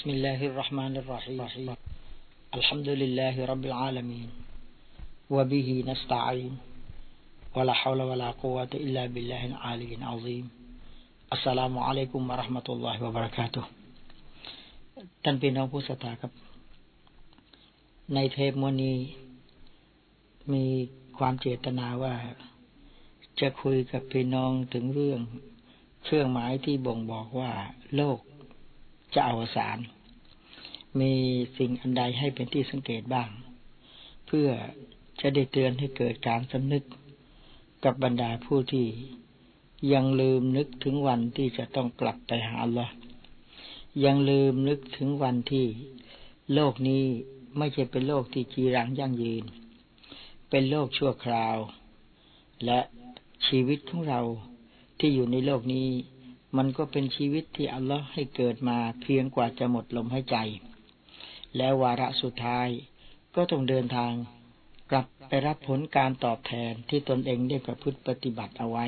بسم الله الرحمن الرحيم الحمد لله رب العالمين وبه نستعين ولا حول ولا قوة إلا بالله العلي العظيم السلام عليكم ورحمة الله وبركاته ท่านพี่น้องผู้ศรัทธาครับ ในเทปมวนี้มีความเจตนาว่า จะคุยกับพี่น้องถึงเรื่องเครื่องหมายที่บ่งบอกว่าโลก จะเอวสานมีสิ่งอันใดให้เป็นที่สังเกตบ้าง เพื่อจะได้เตือนให้เกิดการสำนึกกับบรรดาผู้ที่ยังลืมนึกถึงวันที่จะต้องกลับไปหาลอยังลืมนึกถึงวันที่โลกนี้ไม่ใช่เป็นโลกที่จีรังยั่งยืน เป็นโลกชั่วคราว และชีวิตของเราที่อยู่ในโลกนี้ มันก็เป็นชีวิตที่อัลลอฮ์ให้เกิดมาเพียงกว่าจะหมดลมหายใจ แล้ววาระสุดท้ายก็ต้องเดินทางกลับไปรับผลการตอบแทนที่ตนเองได้ประพฤติปฏิบัติเอาไว้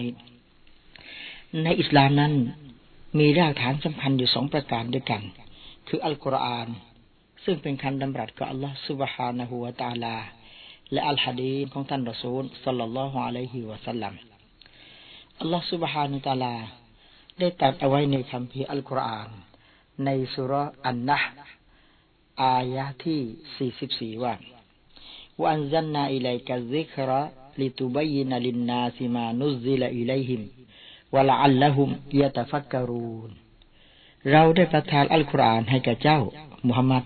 ในอิสลามนั้นมีรากฐานสำคัญอยู่สองประการด้วยกัน คืออัลกุรอาน ซึ่งเป็นคำดำรัสของอัลลอฮ์สุบฮานะฮูวะตาลา และอัลฮะดีษของท่านรอซูลصلى الله عليه وسلم อัลลอฮ์ سبحانه وتعالى ได้ตรัสเอาไว้ในคัมภีร์อัลกุรอาน ในซูเราะฮ์อันนะห์ลอายะฮ์ที่ 44 ว่า وأنزلنا إليك الذكر لتبين للناس ما نزل إليهم ولعلهم يتفكرون เราได้ประทานอัลกุรอานให้แก่เจ้า มุฮัมมัด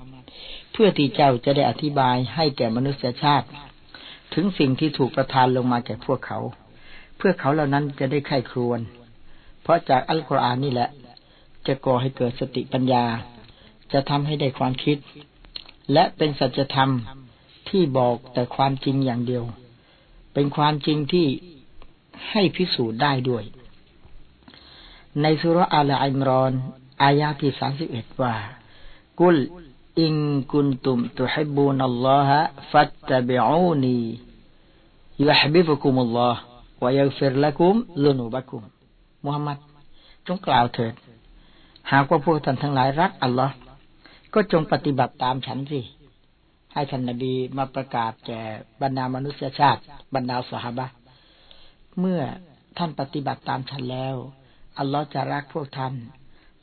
เพื่อที่เจ้าจะได้อธิบายให้แก่มนุษยชาติ ถึงสิ่งที่ถูกประทานลงมาแก่พวกเขา เพื่อเขาเหล่านั้นจะได้ไข้ครวน เพราะจากอัลกุรอานนี่แหละ จะก่อให้เกิดสติปัญญา จะทำให้ได้ความคิด และเป็นสัจธรรมที่บอกแต่ความจริงอย่างเดียว เป็นความจริงที่ให้พิสูจน์ได้ด้วย ในสุรอาลอิมรอนอายาที่สามสิบเอ็ดว่า กุลอิงกุนตุมตุฮิบูนัลลอฮะฟัตตบิอูนียุฮบิฟุคุมุลลอฮ์วยัฟิรละกุมลุนุบะกุม มุฮัมหมัด จงกล่าวเถิด หากว่าพวกท่านทั้งหลายรักอัลลอฮ์ก็จงปฏิบัติตามฉันสิ ให้ท่านนบีมาประกาศแก่บรรดามนุษยชาติ บรรดาสหบะเมื่อท่านปฏิบัติตามฉันแล้ว อัลลอฮ์จะรักพวกท่าน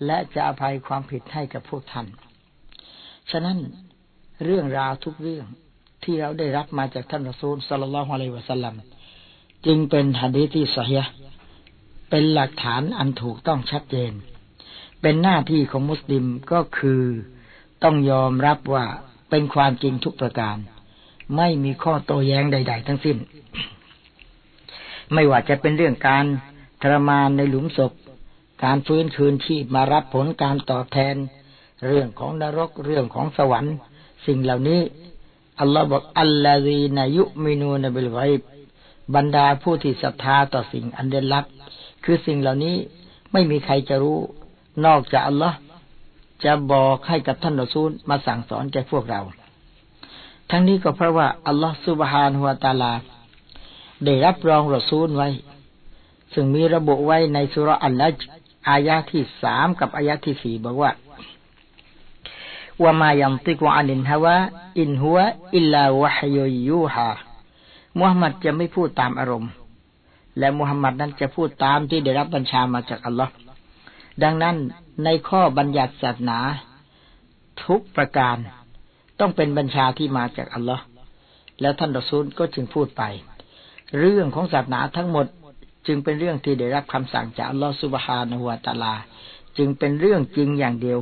และจะอภัยความผิดให้กับพวกท่าน ฉะนั้นเรื่องราวทุกเรื่องที่เราได้รับมาจากท่านรอซูลสัลลัลลอฮุอะลัยวะสัลลัมจึงเป็นฮะดีษที่สฮี เป็นหลักฐานอันถูกต้องชัดเจน เป็นหน้าที่ของมุสลิมก็คือต้องยอมรับว่าเป็นความจริงทุกประการ ไม่มีข้อโต้แย้งใด ๆ ทั้งสิ้น ไม่ว่าจะเป็นเรื่องการทรมานในหลุมศพ การฟื้นคืนชีพมารับผลการตอบแทน เรื่องของนรกเรื่องของสวรรค์ สิ่งเหล่านี้อัลลอฮ์บอกอัลลอฮีนายุมินูนบิลไกบรรดาผู้ที่ศรัทธาต่อสิ่งอันเดนลับ คือสิ่งเหล่านี้ไม่มีใครจะรู้ นอกจากอัลลอฮ์จะบอกให้กับท่านรอซูลมาสั่งสอนแก่พวกเรา ทั้งนี้ก็เพราะว่าอัลลอฮ์สุบฮานฮุวตาลา ได้รับรองรอซูลไว้ ซึ่งมีระบุไว้ในสุรอันนัจอายะที่สามกับอายะที่สี่บอกว่าว่ามายัมติกวานินฮาวะอินหัวอิลลาวะฮยยูฮามุฮัมมัดจะไม่พูดตามอารมณ์ และมุฮัมมัดนั้นจะพูดตามที่ได้รับบัญชามาจากอัลลอฮ์ดังนั้นในข้อบัญญัติศาสนา ทุกประการต้องเป็นบัญชาที่มาจากอัลลอฮ์แล้วท่านรอซูลก็จึงพูดไป เรื่องของศาสนาทั้งหมดจึงเป็นเรื่องที่ได้รับคำสั่งจากอัลลอฮ์สุบฮานะฮุวาตาลา จึงเป็นเรื่องจริงอย่างเดียว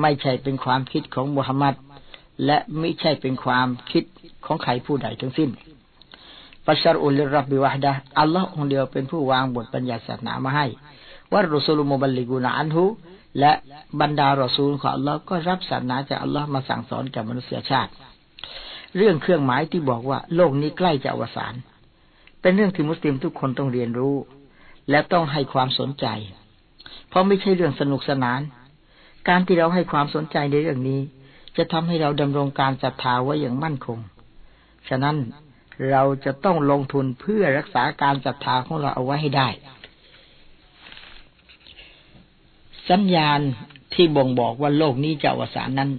ไม่ใช่เป็นความคิดของมุฮัมมัดและไม่ใช่เป็นความคิดของใครผู้ใดทั้งสิ้น ฟัชรอุลรับบิวะดะอัลลอฮ์องเดียวเป็นผู้วางบทบัญญัติศาสนามาให้ว่ารอซูลมุบัลลิกุนอันหุและบรรดารอซูลของอัลลอฮ์ก็รับศาสนาจากอัลลอฮ์มาสั่งสอนแก่มนุษยชาติ เรื่องเครื่องหมายที่บอกว่าโลกนี้ใกล้จะอวสานเป็นเรื่องที่มุสลิมทุกคนต้องเรียนรู้ และต้องให้ความสนใจ เพราะไม่ใช่เรื่องสนุกสนาน การที่เราให้ความสนใจในเรื่องนี้ จะทำให้เราดำรงการศรัทธาไว้อย่างมั่นคง ฉะนั้น เราจะต้องลงทุนเพื่อรักษาการศรัทธาของเราเอาไว้ให้ได้ สัญญาณที่บ่งบอกว่าโลกนี้จะอวสานนั้น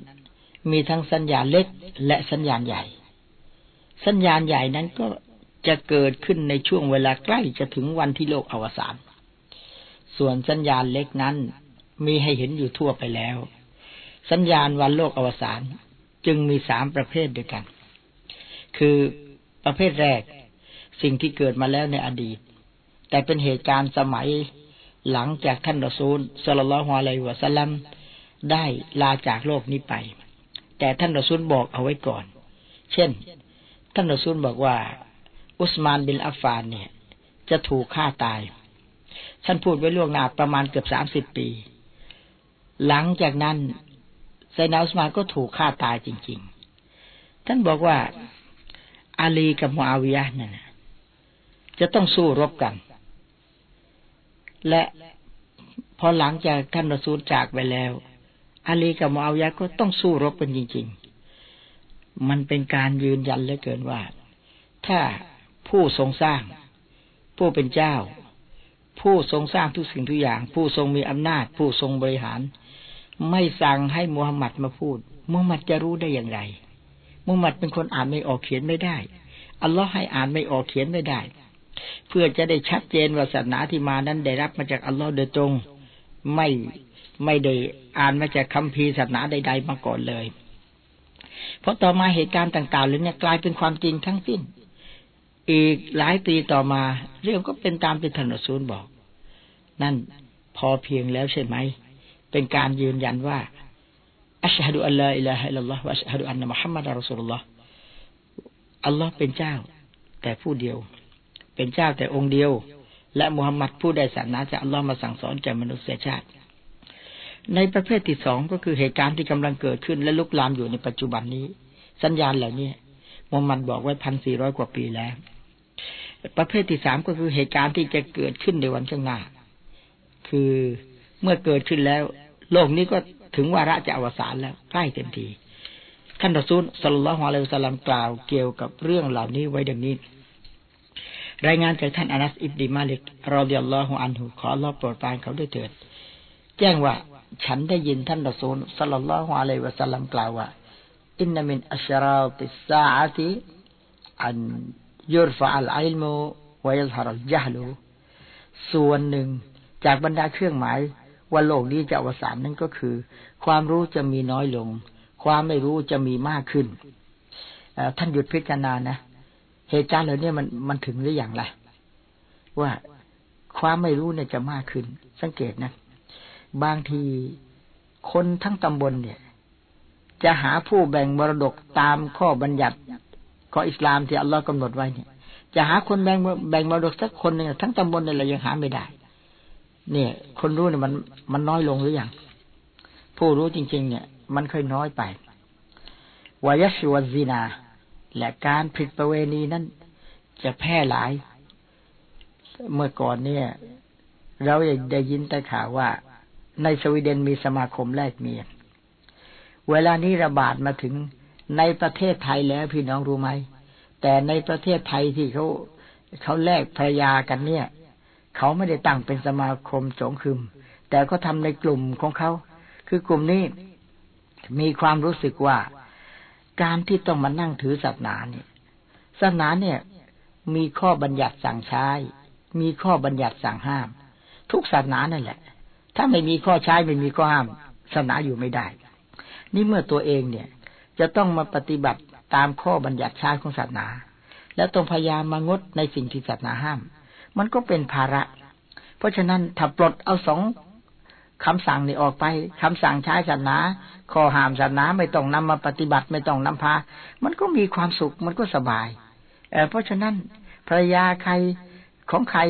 มีทั้งสัญญาณเล็กและสัญญาณใหญ่ สัญญาณใหญ่นั้นก็จะเกิดขึ้นในช่วงเวลาใกล้จะถึงวันที่โลกอวสานส่วนสัญญาณเล็กนั้นมีให้เห็นอยู่ทั่วไปแล้ว สัญญาณวันโลกอวสานจึงมีสามประเภทด้วยกัน คือ ประเภทแรก สิ่งที่เกิดมาแล้วในอดีต แต่เป็นเหตุการณ์สมัยหลังจากท่านรอซูลสลลัลฮวาไลวะสลลัมได้ลาจากโลกนี้ไป แต่ท่านรอซูลบอกเอาไว้ก่อน เช่น ท่านรอซูลบอกว่า อุสมานบินอัฟฟานเนี่ย จะถูกฆ่าตาย ท่านพูดไว้ล่วงหน้าประมาณเกือบสามสิบปี หลังจากนั้นไซนาอุสมานก็ถูกฆ่าตายจริง ๆ ท่านบอกว่า อาลีกับมูอาวิยะนั่นจะต้องสู้รบกัน และพอหลังจากท่านรอซูลจากไปแล้ว อาลีกับมูอาวิยะก็ต้องสู้รบกันจริง ๆ มันเป็นการยืนยันเหลือเกินว่า ถ้าผู้ทรงสร้าง ผู้เป็นเจ้า ผู้ทรงสร้างทุกสิ่งทุกอย่าง ผู้ทรงมีอำนาจ ผู้ทรงบริหาร ไม่สั่งให้มูฮัมหมัดมาพูดมูฮัมหมัดจะรู้ได้อย่างไร มูฮัมมัดเป็นคนอ่านไม่ออกเขียนไม่ได้ อัลลอฮ์ให้อ่านไม่ออกเขียนไม่ได้ เพื่อจะได้ชัดเจนว่าศาสนาที่มานั้นได้รับมาจากอัลลอฮ์โดยตรง ไม่ไม่ได้อ่านมาจากคัมภีร์ศาสนาใด ๆ มาก่อนเลย เพราะต่อมาเหตุการณ์ต่างๆเหล่านี้กลายเป็นความจริงทั้งสิ้น อีกหลายปีต่อมา เรื่องก็เป็นตามที่ท่านอซูลบอก นั่นพอเพียงแล้วใช่ไหม เป็นการยืนยันว่า อัชฮะดุอัลลอฮฺอิลาฮะอิลลัลลอฮฺวะอัชฮะดุอัลลอฮ์เป็นเจ้า แต่ผู้เดียว เป็นเจ้าแต่องค์เดียว และมุฮัมมัดผู้ได้ศาสนาจากอัลลอฮ์มาสั่งสอนแก่มนุษยชาติ ในประเภทที่สองก็คือเหตุการณ์ที่กำลังเกิดขึ้นและลุกลามอยู่ในปัจจุบันนี้ สัญญาณเหล่านี้มุฮัมมัดบอกไว้พันสี่ร้อยกว่าปีแล้ว ประเภทที่สามก็คือเหตุการณ์ที่จะเกิดขึ้นในวันข้างหน้า คือเมื่อเกิดขึ้นแล้ว โลกนี้ก็ถึงวาระจะอวสานแล้วใกล้เต็มทีท่านรอซูลสลลัลลอฮุอะลัยฮิสลามกล่าวเกี่ยวกับเรื่องเหล่านี้ไว้ดังนี้ รายงานจากท่านอานัสอิบดิมาลิกรอดิยัลลอฮุอันฮุขอรอบโปรดปรานเขาด้วยเถิด แจ้งว่าฉันได้ยินท่านรอซูลสลลัลลอฮุอะลัยฮิวะสัลลัมกล่าวว่าอินนมินอัชราติสซาอะติอันยุรฟะอัลอิลมุวยัลฮารัลจฮลูส่วนหนึ่งจากบรรดาเครื่องหมาย ว่าโลกนี้จะอวสานนั่นก็คือ ความรู้จะมีน้อยลง ความไม่รู้จะมีมากขึ้นท่านหยุดพิจารณานะเหตุการณ์เหล่านี้มันมันถึงหรืออย่างไรว่าความไม่รู้เนี่ยจะมากขึ้น สังเกตนะ บางทีคนทั้งตำบลเนี่ย จะหาผู้แบ่งมรดกตามข้อบัญญัติของอิสลามที่อัลลอฮ์กำหนดไว้เนี่ย จะหาคนแบ่งแบ่งมรดกสักคนหนึ่งทั้งตำบลเนี่ยเรายังหาไม่ได้ เนี่ย คนรู้เนี่ยมันมันน้อยลงหรืออยังผู้รู้จริง ๆ เนี่ย มันเคยน้อยไปวายชวซีนา และการผิดประเวณีนั้นจะแพร่หลาย เมื่อก่อนเนี่ย เราได้ยินแต่ข่าวว่า ในสวีเดนมีสมาคมแลกเมียเวลานี้ระบาดมาถึงในประเทศไทยแล้วพี่น้องรู้ไหมแต่ในประเทศไทยที่เขาเขาแลกภรรยากันเนี่ย เขาไม่ได้ตั้งเป็นสมาคมสงคึมแต่ก็ทำในกลุ่มของเขา คือกลุ่มนี้มีความรู้สึกว่า การที่ต้องมานั่งถือศาสนาเนี่ยศาสนาเนี่ย มีข้อบัญญัติสั่งใช้ มีข้อบัญญัติสั่งห้าม ทุกศาสนานั่นแหละ ถ้าไม่มีข้อใช้ไม่มีข้อห้ามศาสนาอยู่ไม่ได้ นี่เมื่อตัวเองเนี่ย จะต้องมาปฏิบัติตามข้อบัญญัติใช้ของศาสนา แล้วต้องพยายามมางดในสิ่งที่ศาสนาห้าม มันก็เป็นภาระ เพราะฉะนั้นถ้าปลดเอาสองคำสั่งนี่ออกไปคำสั่งใช้ศาสนาข้อห้ามศาสนาไม่ต้องนำมาปฏิบัติไม่ต้องนำพา มันก็มีความสุขมันก็สบายเเพราะฉะนั้นภรรยาใครของใคร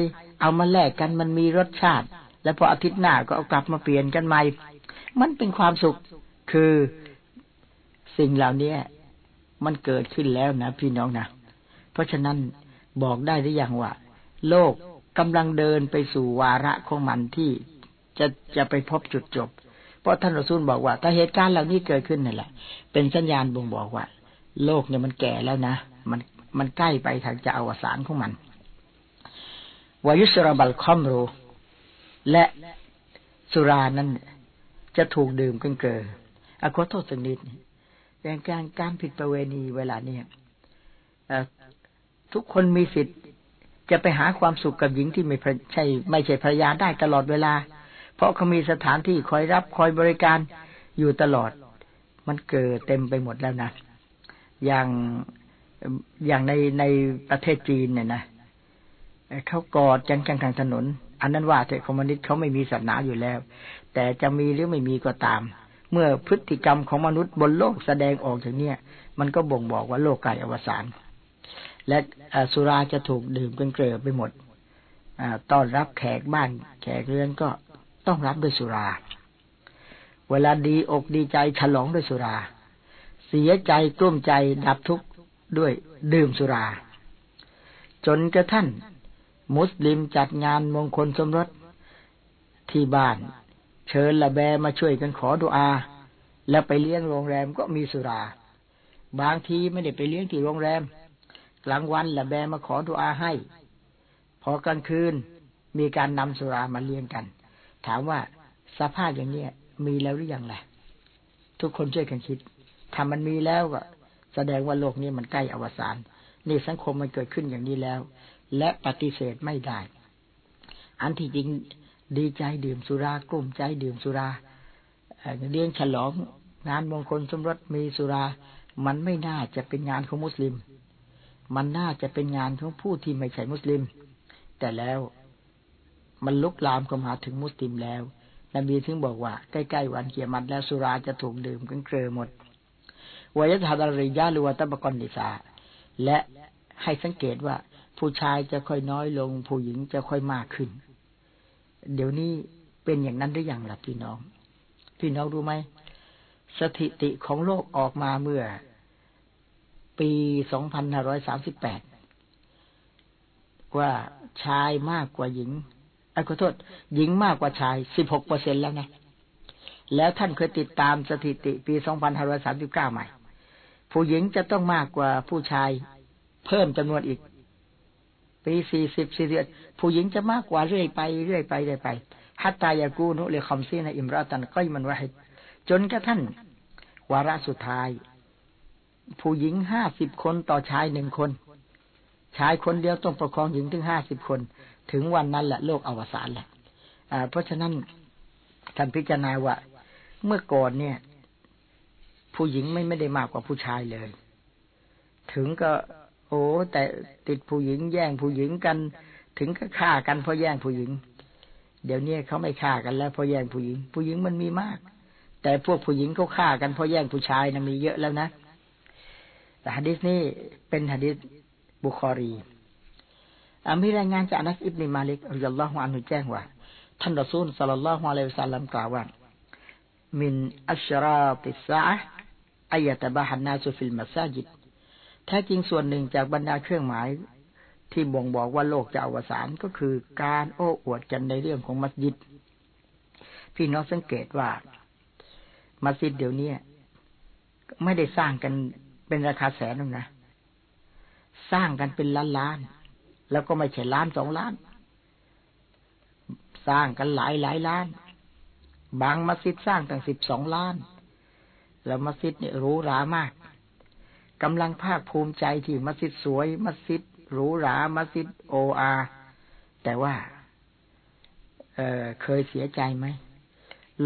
เอามาแลกกันมันมีรสชาติ แล้วพออาทิตย์หน้าก็เอากลับมาเปลี่ยนกันใหม่ มันเป็นความสุขคือสิ่งเหล่านี้มันเกิดขึ้นแล้วนะพี่น้องนะ เพราะฉะนั้นบอกได้หรือยังว่า โลกกำลังเดินไปสู่วาระของมันที่จะจะไปพบจุดจบ เพราะท่านรอซูลบอกว่า ถ้าเหตุการณ์เหล่านี้เกิดขึ้นนี่แหละ เป็นสัญญาณบ่งบอกว่า โลกเนี่ยมันแก่แล้วนะ มันมันใกล้ไปทางจะอวสานของมันวายุสรบัลคอมโร และสุรานั้นจะถูกดื่มกันเกินอขอโทษสักนิดเป็นการการผิดประเวณีเวลาเนี่ยทุกคนมีสิทธิ์ จะไปหาความสุขกับหญิงที่ไม่ใช่ไม่ใช่ภรรยาได้ตลอดเวลา เพราะเขามีสถานที่คอยรับคอยบริการอยู่ตลอด มันเกิดเต็มไปหมดแล้วนะ อย่างอย่างในในประเทศจีนเนี่ยนะเขากอดกันกลางถนน อันนั้นว่าแต่คอมมิวนิสต์เขาไม่มีศาสนาอยู่แล้ว แต่จะมีหรือไม่มีก็ตาม เมื่อพฤติกรรมของมนุษย์บนโลกแสดงออกอย่างนี้มันก็บ่งบอกว่าโลกใกล้อวสาน และสุราจะถูกดื่มกันเกลือไปหมดต้อนรับแขกบ้านแขกเรือนก็ต้องรับด้วยสุรา เวลาดีอกดีใจฉลองด้วยสุรา เสียใจกลุ้มใจดับทุกข์ด้วยดื่มสุรา จนกระทั่งมุสลิมจัดงานมงคลสมรสที่บ้าน เชิญละแบมาช่วยกันขอดุอา แล้วไปเลี้ยงโรงแรมก็มีสุรา บางทีไม่ได้ไปเลี้ยงที่โรงแรม กลางวันละแบมาขอดุอาให้ พอกลางคืนมีการนำสุรามาเลี้ยงกัน ถามว่าสภาพอย่างนี้มีแล้วหรือยังแหละทุกคนช่วยกันคิดถ้ามันมีแล้วก็แสดงว่าโลกนี้มันใกล้อวสานนี่สังคมมันเกิดขึ้นอย่างนี้แล้ว และปฏิเสธไม่ได้ อันที่จริงดีใจดื่มสุรากลุ่มใจดื่มสุราเลี้ยงฉลองงานมงคลสมรสมีสุรา มันไม่น่าจะเป็นงานของมุสลิม มันน่าจะเป็นงานของผู้ที่ไม่ใช่มุสลิม แต่แล้วมันลุกลามเข้ามาถึงมุสลิมแล้วนบีถึงบอกว่าใกล้ๆวันเกียรติแล้วสุราจะถูกดื่มกันเกลือหมดวายธาดาริยาหรือว่าตบกรนิสาและให้สังเกตว่าผู้ชายจะค่อยน้อยลง ผู้หญิงจะค่อยมากขึ้น เดี๋ยวนี้เป็นอย่างนั้นหรือยังล่ะพี่น้อง พี่น้องรู้ไหมสถิติของโลกออกมาเมื่อ ปี2538ว่าชายมากกว่าหญิงไอ้ขอโทษ หญิงมากกว่าชาย16เปอร์เซ็นแล้วนะ แล้วท่านเคยติดตามสถิติปี2539ใหม่ ผู้หญิงจะต้องมากกว่าผู้ชายเพิ่มจำนวนอีก ปี40 41ผู้หญิงจะมากกว่าเรื่อยไปเรื่อยไปเรื่อยไปฮัตตายากูนุเลคอมซีนอิมราตันก็มันวาฮิจนกระทั่งวาระสุดท้าย ผู้หญิงห้าสิบคนต่อชายหนึ่งคน ชายคนเดียวต้องประคองหญิงถึงห้าสิบคน ถึงวันนั้นแหละโลกอวสานแหละเพราะฉะนั้นท่านพิจารณาว่า เมื่อก่อนเนี่ย ผู้หญิงไม่ไม่ได้มากกว่าผู้ชายเลย ถึงก็ โอ้แต่ติดผู้หญิงแย่งผู้หญิงกัน ถึงก็ฆ่ากันเพราะแย่งผู้หญิง เดี๋ยวนี้เขาไม่ฆ่ากันแล้วเพราะแย่งผู้หญิง ผู้หญิงมันมีมาก แต่พวกผู้หญิงเขาฆ่ากันเพราะแย่งผู้ชายนะมีเยอะแล้วนะ แต่ฮะดิษนี้เป็นฮะดิษบุคอรีอามีรายงานจากนักอิบนิมาลิกอัลลอฮฺอันหุแจ้งว่า ท่านรอซูลสัลลัลลอฮุอะลัยฮิสัลลัมกล่าวว่า มินอัชราติสาอายะตบาฮันนาสุฟิลมัสซาจิดแท้จริงส่วนหนึ่งจากบรรดาเครื่องหมาย ที่บ่งบอกว่าโลกจะอวสานก็คือการโอ้อวดกันในเรื่องของมัสยิด พี่น้องสังเกตว่า มัสยิดเดี๋ยวนี้ไม่ได้สร้างกัน เป็นราคาแสนนึงนะสร้างกันเป็นล้านล้าน แล้วก็ไม่ใช่ล้านสองล้าน สร้างกันหลายหลายล้าน บางมัสยิดสร้างตั้งสิบสองล้าน แล้วมัสยิดเนี่ยรู้รามากกำลังภาคภูมิใจที่มัสยิดสวย มัสยิดหรูหรา มัสยิดโออาแต่ว่าเเคยเสียใจไหม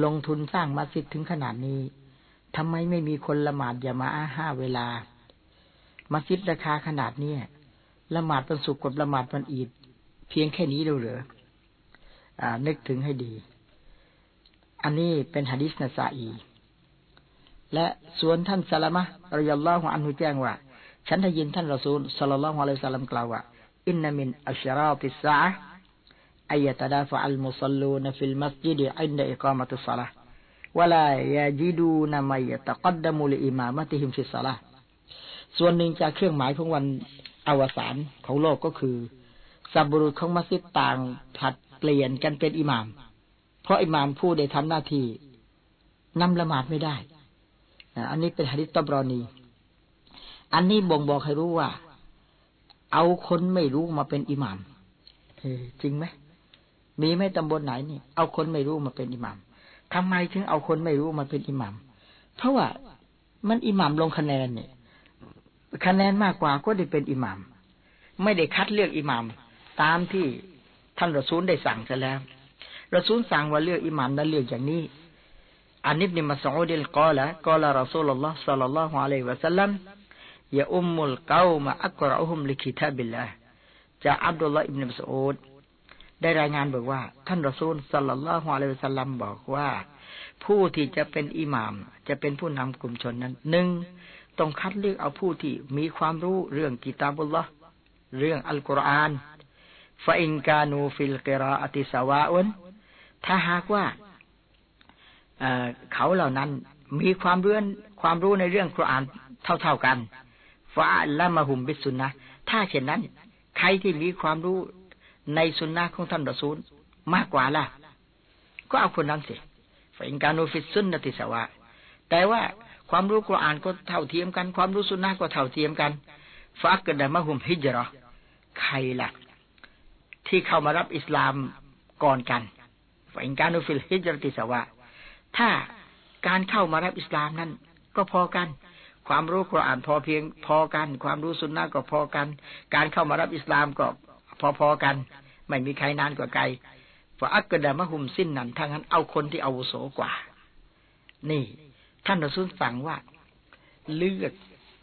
ลงทุนสร้างมัสยิดถึงขนาดนี้ ทำไมไม่มีคนละหมาดอย่ามาอาห้าเวลามัสยิดราคาขนาดนี้ละหมาดเป็นสุกกับละหมาดวันอีดเพียงแค่นี้เราเหรออ่า นึกถึงให้ดี อันนี้เป็นฮะดิษนาซาอี และส่วนท่านสลามะรยัลลอฮุอันฮุแจ้งว่า ฉันได้ยินท่านรอซูลสัลลัลลอฮุอะลัยฮิสลามกล่าวว่าอินนามินอัชราติสาأن يتدافع المصلون في المسجد عند إقامة الصلاة ولا يجدون من يتقدم لإمامتهم في الصلاةส่วนหนึ่งจากเครื่องหมายของวันอวสานของโลกก็คือสัปบุรุษของมัสยิดต่างผัดเปลี่ยนกันเป็นอิหมาม เพราะอิหมามผู้ได้ทำหน้าที่นำละหมาดไม่ได้ อันนี้เป็นฮะดิษตบรอนี อันนี้บ่งบอกให้รู้ว่า เอาคนไม่รู้มาเป็นอิหมามจริงไหมมีไหมตำบลไหนนี่ เอาคนไม่รู้มาเป็นอิหมาม ทำไมถึงเอาคนไม่รู้มาเป็นอิหมัมเพราะว่ามันอิหมัมลงคะแนนเนี่ยคะแนนมากกว่าก็ได้เป็นอิหมัมไม่ได้คัดเลือกอิหมัมตามที่ท่านรอซูลได้สั่งซะแล้วรอซูลสั่งว่าเลือกอิหมัมนั้นเลือกอย่างนี้อันนี้นี่มาสอูดิลกอละกอละรอซูลลอฮ์สัลลัลลอฮุอะลัยฮิวะสัลลัมยาอุมมุลกาวมาอักรอฮุมลิคิตาบิลลาจากอับดุลลาห์อิบนมัสอูด ได้รายงานบอกว่า ท่านรอซูลสัลลัลลอฮุอะลัยฮิสัลลัมบอกว่า ผู้ที่จะเป็นอิหมาม จะเป็นผู้นำกลุ่มชนนั้นหนึ่งต้องคัดเลือกเอาผู้ที่มีความรู้เรื่องกิตาบุลละเรื่องอัลกุรอานฟาอินกานูฟิลกิราอติสวาอุนถ้าหากว่าเขาเหล่านั้นมีความเรื่องความรู้ในเรื่องกุรอานเท่าๆกันฟาละมาหุมบิสุนนะถ้าเช่นนั้น ใครที่มีความรู้ ในสุนนะของท่านรอซูลมากกว่าล่ะ ก็เอาคนนั้นสิฝ่ายการนูฟิสุนนติสวะ แต่ว่าความรู้กุรอานก็เท่าเทียมกัน ความรู้สุนนะก็เท่าเทียมกันฟักกระดมะหุมฮิจรอใครล่ะ ที่เข้ามารับอิสลามก่อนกันฝ่ายการนูฟิลฮิจรติสวะ ถ้าการเข้ามารับอิสลามนั้นก็พอกันความรู้กุรอานพอเพียงพอกัน ความรู้สุนนะก็พอกัน การเข้ามารับอิสลามก็ พอๆกัน ไม่มีใครนานกว่าไกลฝาอักกระดามะหุมสิ้นนั้นทั้งนั้นเอาคนที่อาวุโสกว่า นี่ ท่านรอซูลสั่งว่า เลือก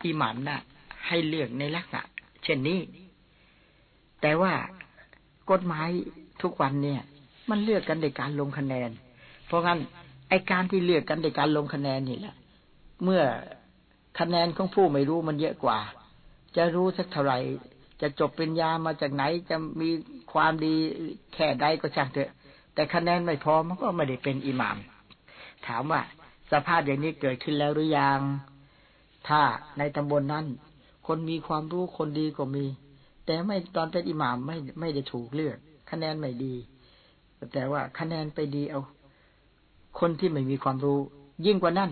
อิหมามนะให้เลือกในลักษณะ เช่นนี้ แต่ว่ากฎหมายทุกวันเนี่ย มันเลือกกันในการลงคะแนน เพราะงั้นไอการที่เลือกกันในการลงคะแนนนี่แหละ เมื่อคะแนนของผู้ไม่รู้มันเยอะกว่า จะรู้สักเท่าไหร่ จะจบเป็นยามาจากไหนจะมีความดีแค่ใดก็ช่างเถอะ แต่คะแนนไม่พอมันก็ไม่ได้เป็นอิหมาม ถามว่า สภาพอย่างนี้เกิดขึ้นแล้วหรือยัง ถ้าในตำบลนนั้นคนมีความรู้คนดีก็มี แต่ไม่ตอนเป็นอิหมามไม่ไม่ได้ถูกเลือก คะแนนไม่ดี แต่ว่าคะแนนไปดีเอา คนที่ไม่มีความรู้ ยิ่งกว่านั้น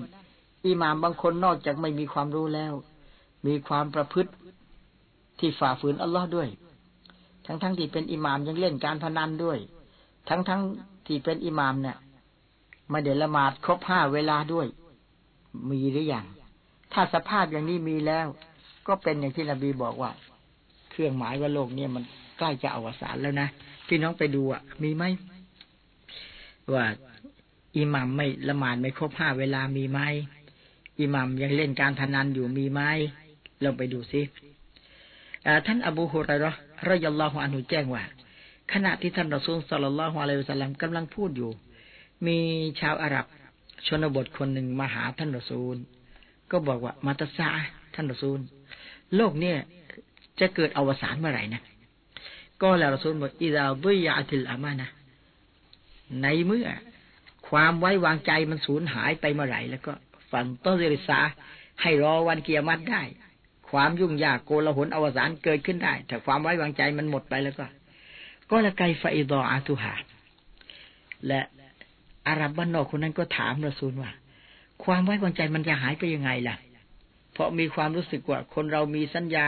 อิหมามบางคนนอกจากไม่มีความรู้แล้ว มีความประพฤติ ที่ฝ่าฝืนอัลลอฮ์ด้วย ทั้งๆทที่เป็นอิหมามยังเล่นการพนันด้วย ทั้งๆทที่เป็นอิหมามเนี่ยไมาเดละหมาดครบห้าเวลาด้วย มีหรืออยังถ้าสภาพอย่างนี้มีแล้ว ก็เป็นอย่างที่นบีบอกว่า เครื่องหมายว่าโลกเนี่ยมันใกล้จะอวสานแล้วนะพี่น้องไปดูอะ มีไหมว่าอิหมามไม่ละหมาดไม่ครบห้าเวลามีไหมอิหมามยังเล่นการพนันอยู่มีไหมเราไปดูซิ ท่านอบูฮุไรรอรยลลอฮุอันุแจ้งว่า ขณะที่ท่านรอซูลสัลลัลลอฮุอะลัยฮิวสัลลัมกำลังพูดอยู่ มีชาวอาหรับชนบทคนหนึ่งมาหาท่านรอซูล ก็บอกว่ามาตสาท่านรอซูล โลกเนี่ยจะเกิดอวสานเมื่อไหร่นะ ก็แล้วรอซูลบอกอิดาบุยาติลอามานะในเมื่อความไว้วางใจมันสูญหายไปเมื่อไหร่ แล้วก็ฝันต้นเริษาให้รอวันเกียรติได้ ความยุ่งยากโกลาหลอวสานเกิดขึ้นได้แต่ความไว้วางใจมันหมดไปแล้วก็ ก็ละไกไฟดออาตุหาและอารับบ้านนอกคนนั้นก็ถามรอซูลว่า ความไว้วางใจมันจะหายไปยังไงล่ะ เพราะมีความรู้สึกว่า คนเรามีสัญญา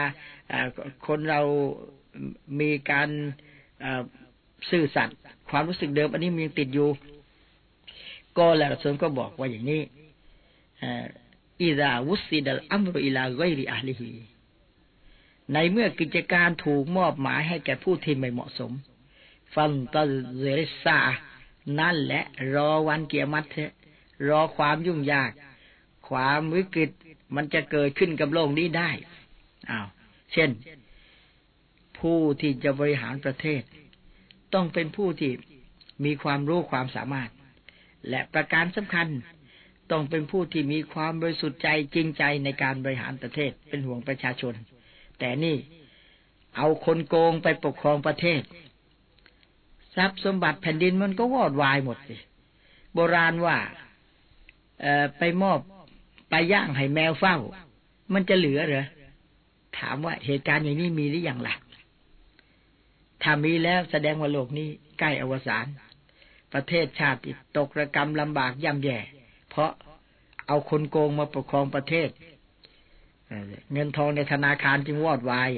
คนเรามีการซื่อสัตย์ความรู้สึกเดิม อันนี้มันยังติดอยู่ ก็แล้วรอซูลก็บอกว่าอย่างนี้ อิดาวุสิดัลอัมรุอิลาไกริอาลิฮีในเมื่อกิจการถูกมอบหมายให้แก่ผู้ที่ไม่เหมาะสม ฟันตเซริซานั่นแหละรอวันเกียรติเถอะรอความยุ่งยาก ความวิกฤตมันจะเกิดขึ้นกับโลกนี้ได้อ้าวเช่น ผู้ที่จะบริหารประเทศ ต้องเป็นผู้ที่มีความรู้ความสามารถ และประการสำคัญ ต้องเป็นผู้ที่มีความบริสุทธิ์ใจจริงใจในการบริหารประเทศเป็นห่วงประชาชน แต่นี่เอาคนโกงไปปกครองประเทศ ทรัพย์สมบัติแผ่นดินมันก็วอดวายหมดสิโบราณว่าเอไปมอบไปย่างให้แมวเฝ้า มันจะเหลือเหรอถามว่าเหตุการณ์อย่างนี้มีหรืออยังล่ะถ้ามีแล้วแสดงว่าโลกนี้ใกล้อวสานประเทศชาติตกระกรรมลำบากย่ำแย่ เพราะเอาคนโกงมาปกครองประเทศเงินทองในธนาคารจึงวอดวาย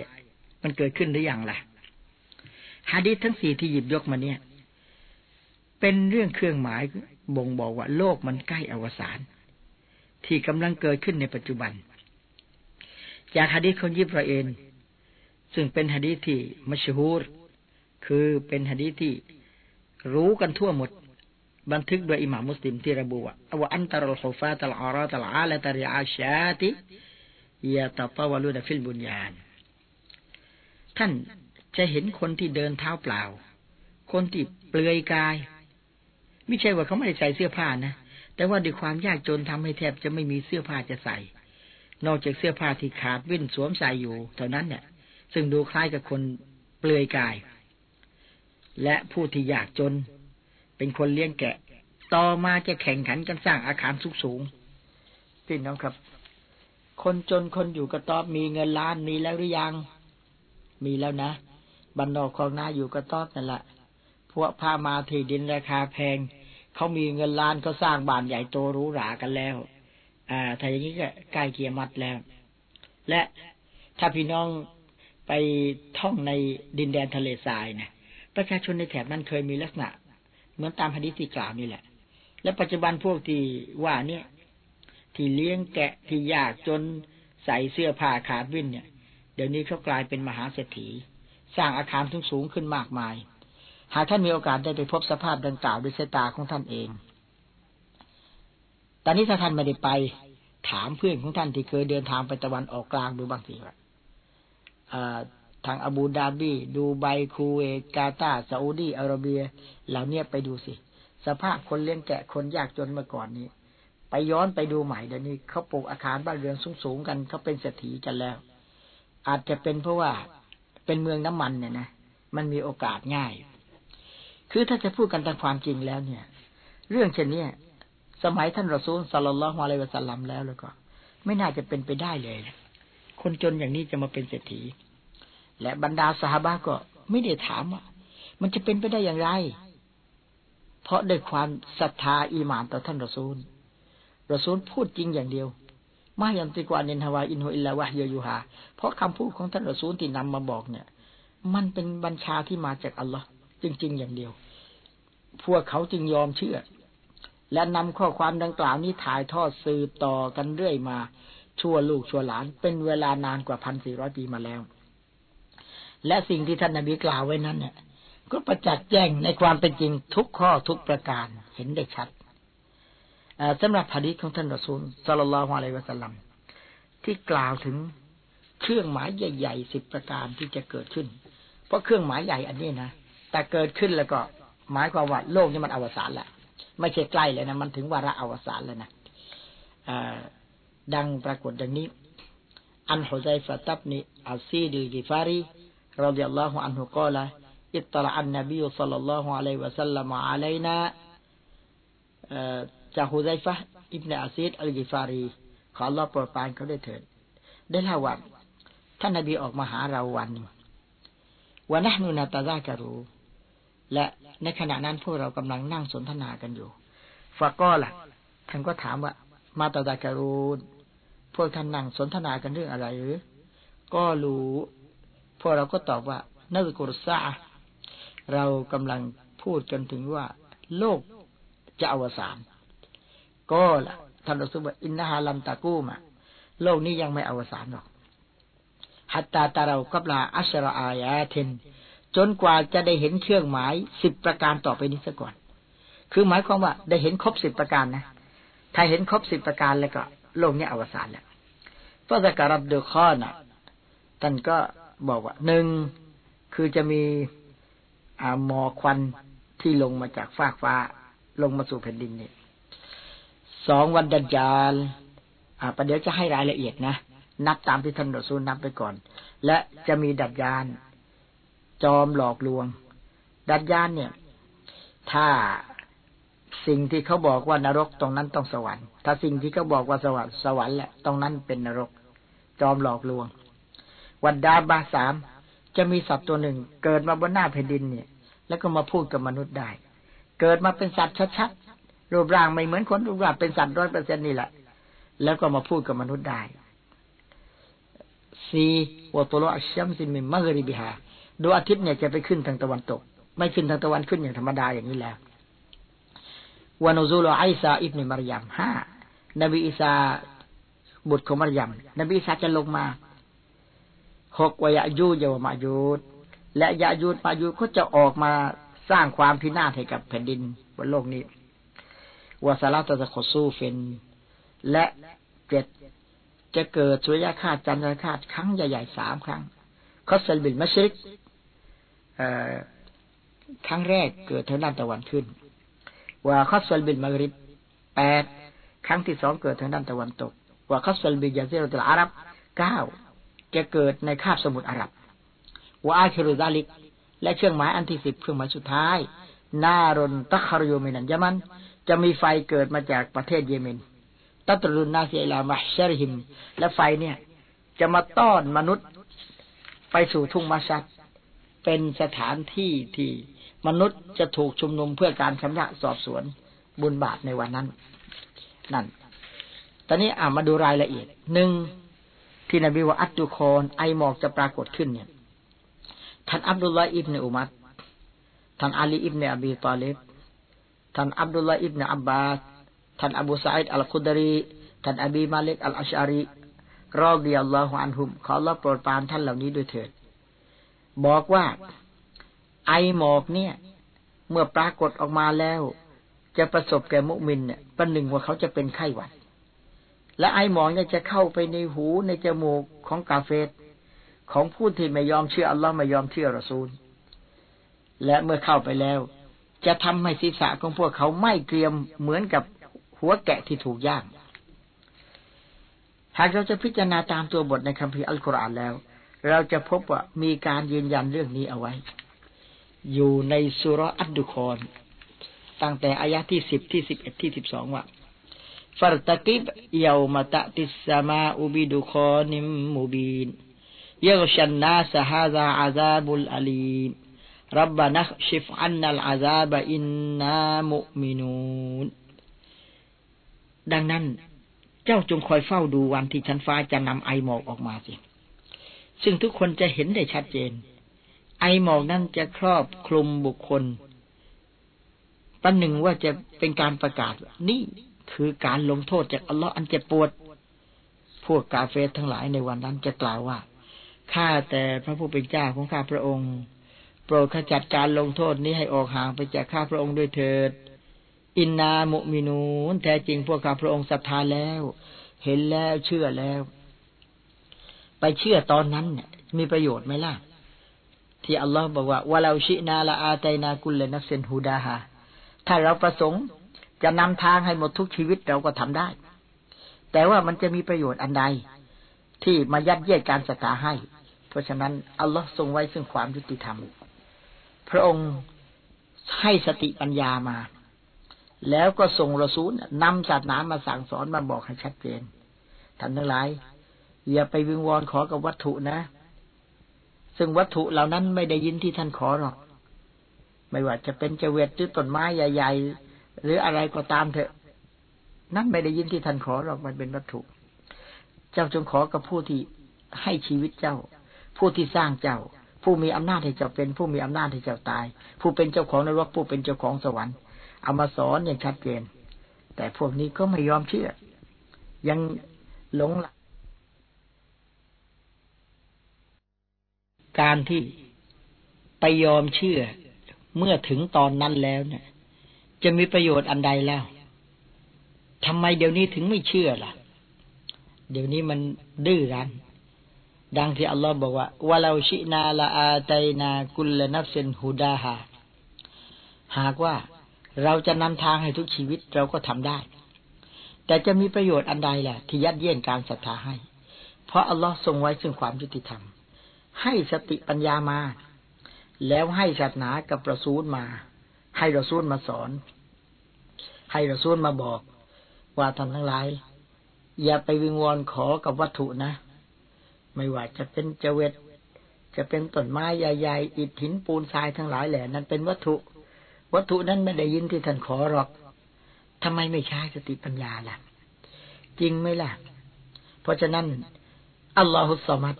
มันเกิดขึ้นหรืออยังล่ะฮะดิษทั้งสี่ที่หยิบยกมาเนี่ย เป็นเรื่องเครื่องหมายบ่งบอกว่าโลกมันใกล้อวสานที่กำลังเกิดขึ้นในปัจจุบัน จากฮะดีษของยิบราเอนซึ่งเป็นฮะดีษที่มัชฮูร คือเป็นฮะดีษที่รู้กันทั่วหมด บันทึกโดยอิหม่ามุสลิมที่ระบุว่าอันตรลฮุฟาตลอาราตลอาลตริอาชาติยาตตาวลูดฟิลบุญญาณท่านจะเห็นคนที่เดินเท้าเปล่า คนที่เปลือยกาย ไม่ใช่ว่าเขาไม่ได้ใส่เสื้อผ้านะ แต่ว่าด้วยความยากจนทำให้แทบจะไม่มีเสื้อผ้าจะใส่ นอกจากเสื้อผ้าที่ขาดวิ่นสวมใส่อยู่ เท่านั้นเนี่ย ซึ่งดูคล้ายกับคนเปลือยกาย และผู้ที่ยากจน เป็นคนเลี้ยงแกะ ต่อมาจะแข่งขันกันสร้างอาคารสูงสูงพี่น้องครับ คนจนคนอยู่กระต๊อบมีเงินล้านมีแล้วหรือยัง มีแล้วนะบรรดาของนาอยู่กระต๊อบนั่นแหละพวกพามาที่ดินราคาแพงเขามีเงินล้านเขาสร้างบ้านใหญ่โตหรูหรากันแล้ว อ่าถ้าอย่างนี้ก็ใกล้เกียรมัดแล้ว และถ้าพี่น้องไปท่องในดินแดนทะเลทรายนะประชาชนในแถบนั้นเคยมีลักษณะ เหมือนตามพดิที่กล่าวนี่แหละ และปัจจุบันพวกที่ว่าเนี่ย ที่เลี้ยงแกะที่ยากจนใส่เสื้อผ้าขาดวิ่นเนี่ย เดี๋ยวนี้เขากลายเป็นมหาเศรษฐี สร้างอาคารสูงสูงขึ้นมากมาย หากท่านมีโอกาสได้ไปพบสภาพดังกล่าวด้วยสายตาของท่านเอง ตอนนี้ถ้าท่านไม่ได้ไป ถามเพื่อนของท่านที่เคยเดินทางไปตะวันออกกลางดูบางทีว่า ทางอาบูดาบี ดูไบคูเวตกาตาซาอุดีอาระเบีย เหล่านี้ไปดูสิ สภาพคนเลี้ยงแกะคนยากจนเมื่อก่อนนี้ ไปย้อนไปดูใหม่เดี๋ยวนี้เขาปลูกอาคารบ้านเรือนสูงๆกันเขาเป็นเศรษฐีกันแล้ว อาจจะเป็นเพราะว่าเป็นเมืองน้ำมันเนี่ยนะมันมีโอกาสง่าย คือถ้าจะพูดกันตามความจริงแล้วเนี่ย เรื่องเช่นนี้สมัยท่านรอซูลสัลลัลลอฮุอะลัยวะสัลลัมแล้วแล้วก็ ไม่น่าจะเป็นไปได้เลย คนจนอย่างนี้จะมาเป็นเศรษฐี และบรรดาสหาบะก็ไม่ได้ถามว่ามันจะเป็นไปได้อย่างไร เพราะด้วยความศรัทธาอีหมานต่อท่านรอซูลรอซูลพูดจริงอย่างเดียวما ينطق عن الهوى إن هو إلا وحي يوحىเพราะคำพูดของท่านรอซูลที่นำมาบอกเนี่ย มันเป็นบัญชาที่มาจากอัลลอฮ์จริง ๆ อย่างเดียว พวกเขาจึงยอมเชื่อ และนำข้อความดังกล่าวนี้ถ่ายทอดสืบต่อกันเรื่อยมาชั่วลูกชั่วหลาน เป็นเวลานานกว่าพันสี่ร้อยปีมาแล้ว และสิ่งที่ท่านนบีกล่าวไว้นั้นเนี่ย ก็ประจักษ์แจ้งในความเป็นจริงทุกข้อทุกประการเห็นได้ชัดสำหรับผดิษของท่านรอซูลสัลลัลลอฮุอะลัยวะสัลลัมที่กล่าวถึงเครื่องหมายใหญ่ๆสิบประการที่จะเกิดขึ้น เพราะเครื่องหมายใหญ่อันนี้นะแต่เกิดขึ้นแล้วก็หมายความว่าโลกนี้มันอวสานแล้วไม่ใช่ใกล้เลยนะมันถึงวาระอวสานแล้วนะดังปรากฏดังนี้ อันฮุซัยฟะตับนีอัลซีดีกิฟารี รดิยัลลอฮุอันฮุกาละอิตตละอันนบีสัลลัลลอฮุอะลัยวะสัลลัมอะลัยนาจากฮุซัยฟะอิบเนอาซีดอัลกิฟารีขอรอบโปรดปานเขาได้เถิดได้เล่าว่าท่านนบีออกมาหาเราวันหนึ่งวันนั้นนูนาตาซากรูและในขณะนั้นพวกเรากำลังนั่งสนทนากันอยู่ฟาก็ล่ะท่านก็ถามว่า มาตาดากรูพวกท่านนั่งสนทนากันเรื่องอะไรหรือก็รู้ พวกเราก็ตอบว่านักกุรซาเรากำลังพูดกันถึงว่า โลกจะอวสานก็ล่ะท่านรสุบอินนาฮาลัมตะกูมาโลกนี้ยังไม่อวสานหรอกฮัตตาตาเรากับลาอัชรอายาเทน จนกว่าจะได้เห็นเครื่องหมายสิบประการต่อไปนี้ซะก่อน คือหมายความว่าได้เห็นครบสิบประการนะ ถ้าเห็นครบสิบประการแล้วก็ โลกนี้อวสานแล้วพระสการัดเดอข้อน่ะท่านก็ บอกว่าหนึ่งคือจะมีอาหมอควันที่ลงมาจากฟากฟ้า ลงมาสู่แผ่นดินนี่สองวันดันจาลอ่าประเดี๋ยวจะให้รายละเอียดนะ นับตามที่ท่านรอซูลนับไปก่อน และจะมีดัดยานจอมหลอกลวง ดัดยานเนี่ย ถ้าสิ่งที่เขาบอกว่านรกตรงนั้นต้องสวรรค์ ถ้าสิ่งที่เขาบอกว่าสวรรค์สวรรค์แหละตรงนั้นเป็นนรก จอมหลอกลวง วันดาบาสามจะมีสัตว์ตัวหนึ่ง เกิดมาบนหน้าแผ่นดินเนี่ย แล้วก็มาพูดกับมนุษย์ได้ เกิดมาเป็นสัตว์ชัดๆรูปร่างไม่เหมือนคนรูปร่างเป็นสัตว์ร้อยเปอร์เซ็นนี่แหละ แล้วก็มาพูดกับมนุษย์ได้สีวตุลอัชชัมซิมิมะฮริบิฮาดวงอาทิตย์เนี่ยจะไปขึ้นทางตะวันตก ไม่ขึ้นทางตะวันขึ้นอย่างธรรมดาอย่างนี้แล้ววานุซูลไอซาอิบนมารยามห้านบีอิสาบุตรของมารยามนบีอิสาจะลงมา หกวยายูยาวมายูดและยายูดมายูดก็จะออกมาสร้างความพินาศให้กับแผ่นดินบนโลกนี้وثلاثة خسوفและเจ็ดจะเกิดสุริยคราสจันทรคราสครั้งใหญ่ๆสามครั้งخسف بالمشرقครั้งแรกเกิดทางด้านตะวันขึ้นوخسف بالمغربแปดครั้งที่สองเกิดทางด้านตะวันตกوخسف بجزيرة العربเก้า จะเกิดในคาบสมุทรอาหรับوآخر ذلك และเครื่องหมายอันที่สิบเครื่องหมายสุดท้ายنار تخرج من اليمن จะมีไฟเกิดมาจากประเทศเยเมน تطرد الناس إلى محشرهم และไฟเนี่ย จะมาต้อนมนุษย์ไปสู่ทุ่งมะห์ชัรเป็นสถานที่ที่มนุษย์จะถูกชุมนุมเพื่อการชำระสอบสวนบุญบาปในวันนั้น นั่น ตอนนี้อ่ามาดูรายละเอียดหนึ่ง ที่นบีว่าอัตตุคอนไอหมอกจะปรากฏขึ้นเนี่ยท่านอับดุลลาอิบเนอุมัดท่านอาลีอิบเนอบีตาเลบท่านอับดุลลาอิบเนอับบาสท่านอบูสัยด์อัลกุดรีท่านอบีมาลิกอัลอัชอารีรอดิยัลลอฮุอันฮุมขอรับโปรดปรานท่านเหล่านี้ด้วยเถิด บอกว่า ไอหมอกเนี่ย เมื่อปรากฏออกมาแล้ว จะประสบแก่มุมินเนี่ยประหนึ่งว่าเขาจะเป็นไข้หวัด และไอหมอกเนี่ยจะเข้าไปในหูในจมูกของกาเฟตของผู้ที่ไม่ยอมเชื่ออัลลอฮ์ไม่ยอมเชื่อรอซูล และเมื่อเข้าไปแล้ว จะทำให้ศีรษะของพวกเขาไม่เกรียมเหมือนกับหัวแกะที่ถูกย่าง หากเราจะพิจารณาตามตัวบทในคัมภีร์อัลกุรอานแล้ว เราจะพบว่ามีการยืนยันเรื่องนี้เอาไว้ อยู่ในสุรอัดดุคอนตั้งแต่อายะที่สิบที่สิบเอ็ดที่สิบสองว่า فارتقب يوم تأتي السماء بدخان مبين يغشى الناس هذا عذاب أليم ربنا اكشف عنا العذاب إنนามุมินูนดังนั้น เจ้าจงคอยเฝ้าดูวันที่ชั้นฟ้าจะนำไอหมอกออกมาสิ ซึ่งทุกคนจะเห็นได้ชัดเจน ไอหมอกนั้นจะครอบคลุมบุคคลปันหนึ่งว่าจะเป็นการประกาศ นี่ คือการลงโทษจากอัลลอฮ์อันเจ็บปวด พวกกาเฟสทั้งหลายในวันนั้นจะกล่าวว่า ข้าแต่พระผู้เป็นเจ้าของข้าพระองค์ โปรดขจัดการลงโทษนี้ให้ออกห่างไปจากข้าพระองค์ด้วยเถิด อินนามุมินูนแท้จริงพวกข้าพระองค์ศรัทธาแล้ว เห็นแล้วเชื่อแล้ว ไปเชื่อตอนนั้นเนี่ยมีประโยชน์ไหมล่ะ ที่อัลลอฮ์บอกว่าวะเราชินาละอาไตนากุลเลนักเซนฮูดาฮาถ้าเราประสงค์ จะนำทางให้หมดทุกชีวิตเราก็ทำได้ แต่ว่ามันจะมีประโยชน์อันใด ที่มายัดเยียดการศรัทธาให้ เพราะฉะนั้น อัลลอฮ์ทรงไว้ซึ่งความยุติธรรม พระองค์ให้สติปัญญามา แล้วก็ส่งรสูลนำศาสนามาสั่งสอนมาบอกให้ชัดเจนท่านทั้งหลาย อย่าไปวิงวอนขอกับวัตถุนะ ซึ่งวัตถุเหล่านั้นไม่ได้ยินที่ท่านขอหรอก ไม่ว่าจะเป็นเจเวตหรือต้นไม้ใหญ่ๆ หรืออะไรก็ตามเถอะ นั่นไม่ได้ยินที่ท่านขอหรอกมันเป็นวัตถุ เจ้าจงขอกับผู้ที่ให้ชีวิตเจ้า ผู้ที่สร้างเจ้า ผู้มีอำนาจให้เจ้าเป็น ผู้มีอำนาจให้เจ้าตาย ผู้เป็นเจ้าของนรกผู้เป็นเจ้าของสวรรค์เอามาสอนอย่างชัดเจน แต่พวกนี้ก็ไม่ยอมเชื่อ ยังหลงหลักการที่ไปยอมเชื่อเมื่อถึงตอนนั้นแล้วเนี่ย จะมีประโยชน์อันใดแล้วทำไมเดี๋ยวนี้ถึงไม่เชื่อล่ะ เดี๋ยวนี้มันดื้อรั้นดังที่อัลลอฮ์บอกว่าวะเราชินาละอาไตนากุลนับเซนฮูดาฮาหากว่าเราจะนำทางให้ทุกชีวิตเราก็ทำได้ แต่จะมีประโยชน์อันใดแหละที่ยัดเยียดการศรัทธาให้ เพราะอัลลอฮ์ทรงไว้ซึ่งความยุติธรรม ให้สติปัญญามา แล้วให้ศาสนากับประสูลมา ให้เระสูลมาสอน ให้เระสูลมาบอก ว่าท่านทั้งหลาย อย่าไปวิงวอนขอกับวัตถุนะ ไม่ว่าจะเป็นเจเวตจะเป็นต้นไม้ใหญ่ๆอิฐหินปูนทรายทั้งหลายแหละนั้นเป็นวัตถุ วัตถุนั้นไม่ได้ยินที่ท่านขอหรอกทำไมไม่ใช้สติปัญญาล่ะ จริงไหมล่ะ เพราะฉะนั้น อัลลอฮุสมัด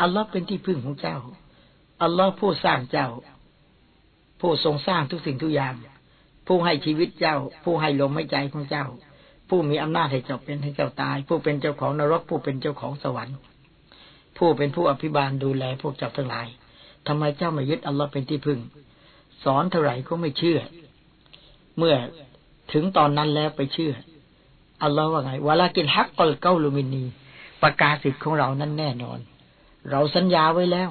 อัลลอฮ์เป็นที่พึ่งของเจ้า อัลลอฮ์ผู้สร้างเจ้า ผู้ทรงสร้างทุกสิ่งทุกอย่าง ผู้ให้ชีวิตเจ้า ผู้ให้ลมหายใจของเจ้า ผู้มีอำนาจให้เจ้าเป็นให้เจ้าตาย ผู้เป็นเจ้าของนรก ผู้เป็นเจ้าของสวรรค์ ผู้เป็นผู้อภิบาลดูแลพวกเจ้าทั้งหลายทำไมเจ้าไม่ยึดอัลลอฮ์เป็นที่พึ่ง สอนเท่าไหร่ก็ไม่เชื่อ เมื่อถึงตอนนั้นแล้วไปเชื่ออัลลอฮ์ว่าไงวาลากินฮักกอลเกาลูมินีประกาศสิทธิ์ของเรานั้นแน่นอน เราสัญญาไว้แล้ว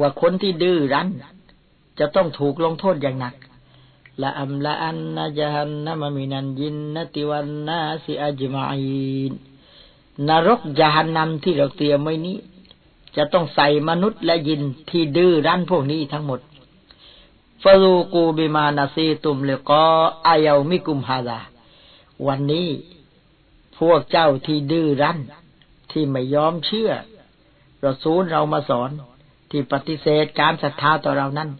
ว่าคนที่ดื้อรั้น จะต้องถูกลงโทษอย่างหนักละอัมละอันนะจฮันนะมมินันยินนติวันนาสิอัจมาอินนรกจฮันนำที่เราเตรียมไว้นี้ จะต้องใส่มนุษย์และยินที่ดื้อรั้นพวกนี้ทั้งหมดฟารูกูบิมานาซีตุมเลก็อายามิกุมฮาดาวันนี้พวกเจ้าที่ดื้อรั้น ที่ไม่ยอมเชื่อเราซูลเรามาสอนที่ปฏิเสธการศรัทธาต่อเรานั้น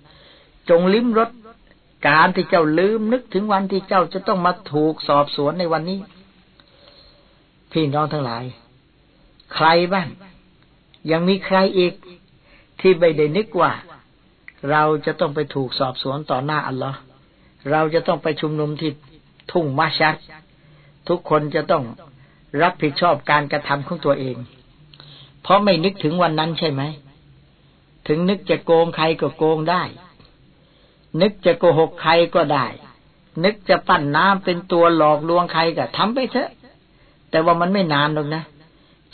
จงลิ้มรสการที่เจ้าลืมนึกถึงวันที่เจ้าจะต้องมาถูกสอบสวนในวันนี้ พี่น้องทั้งหลาย ใครบ้าง ยังมีใครอีก ที่ไม่ได้นึกว่า เราจะต้องไปถูกสอบสวนต่อหน้าอัลลอฮ์เราจะต้องไปชุมนุมที่ทุ่งมาชัดทุกคนจะต้องรับผิดชอบการกระทำของตัวเอง เพราะไม่นึกถึงวันนั้นใช่ไหม ถึงนึกจะโกงใครก็โกงได้ นึกจะโกหกใครก็ได้ นึกจะปั้นน้ำเป็นตัวหลอกลวงใครก็ทำไปเถอะ แต่ว่ามันไม่นานหรอกนะ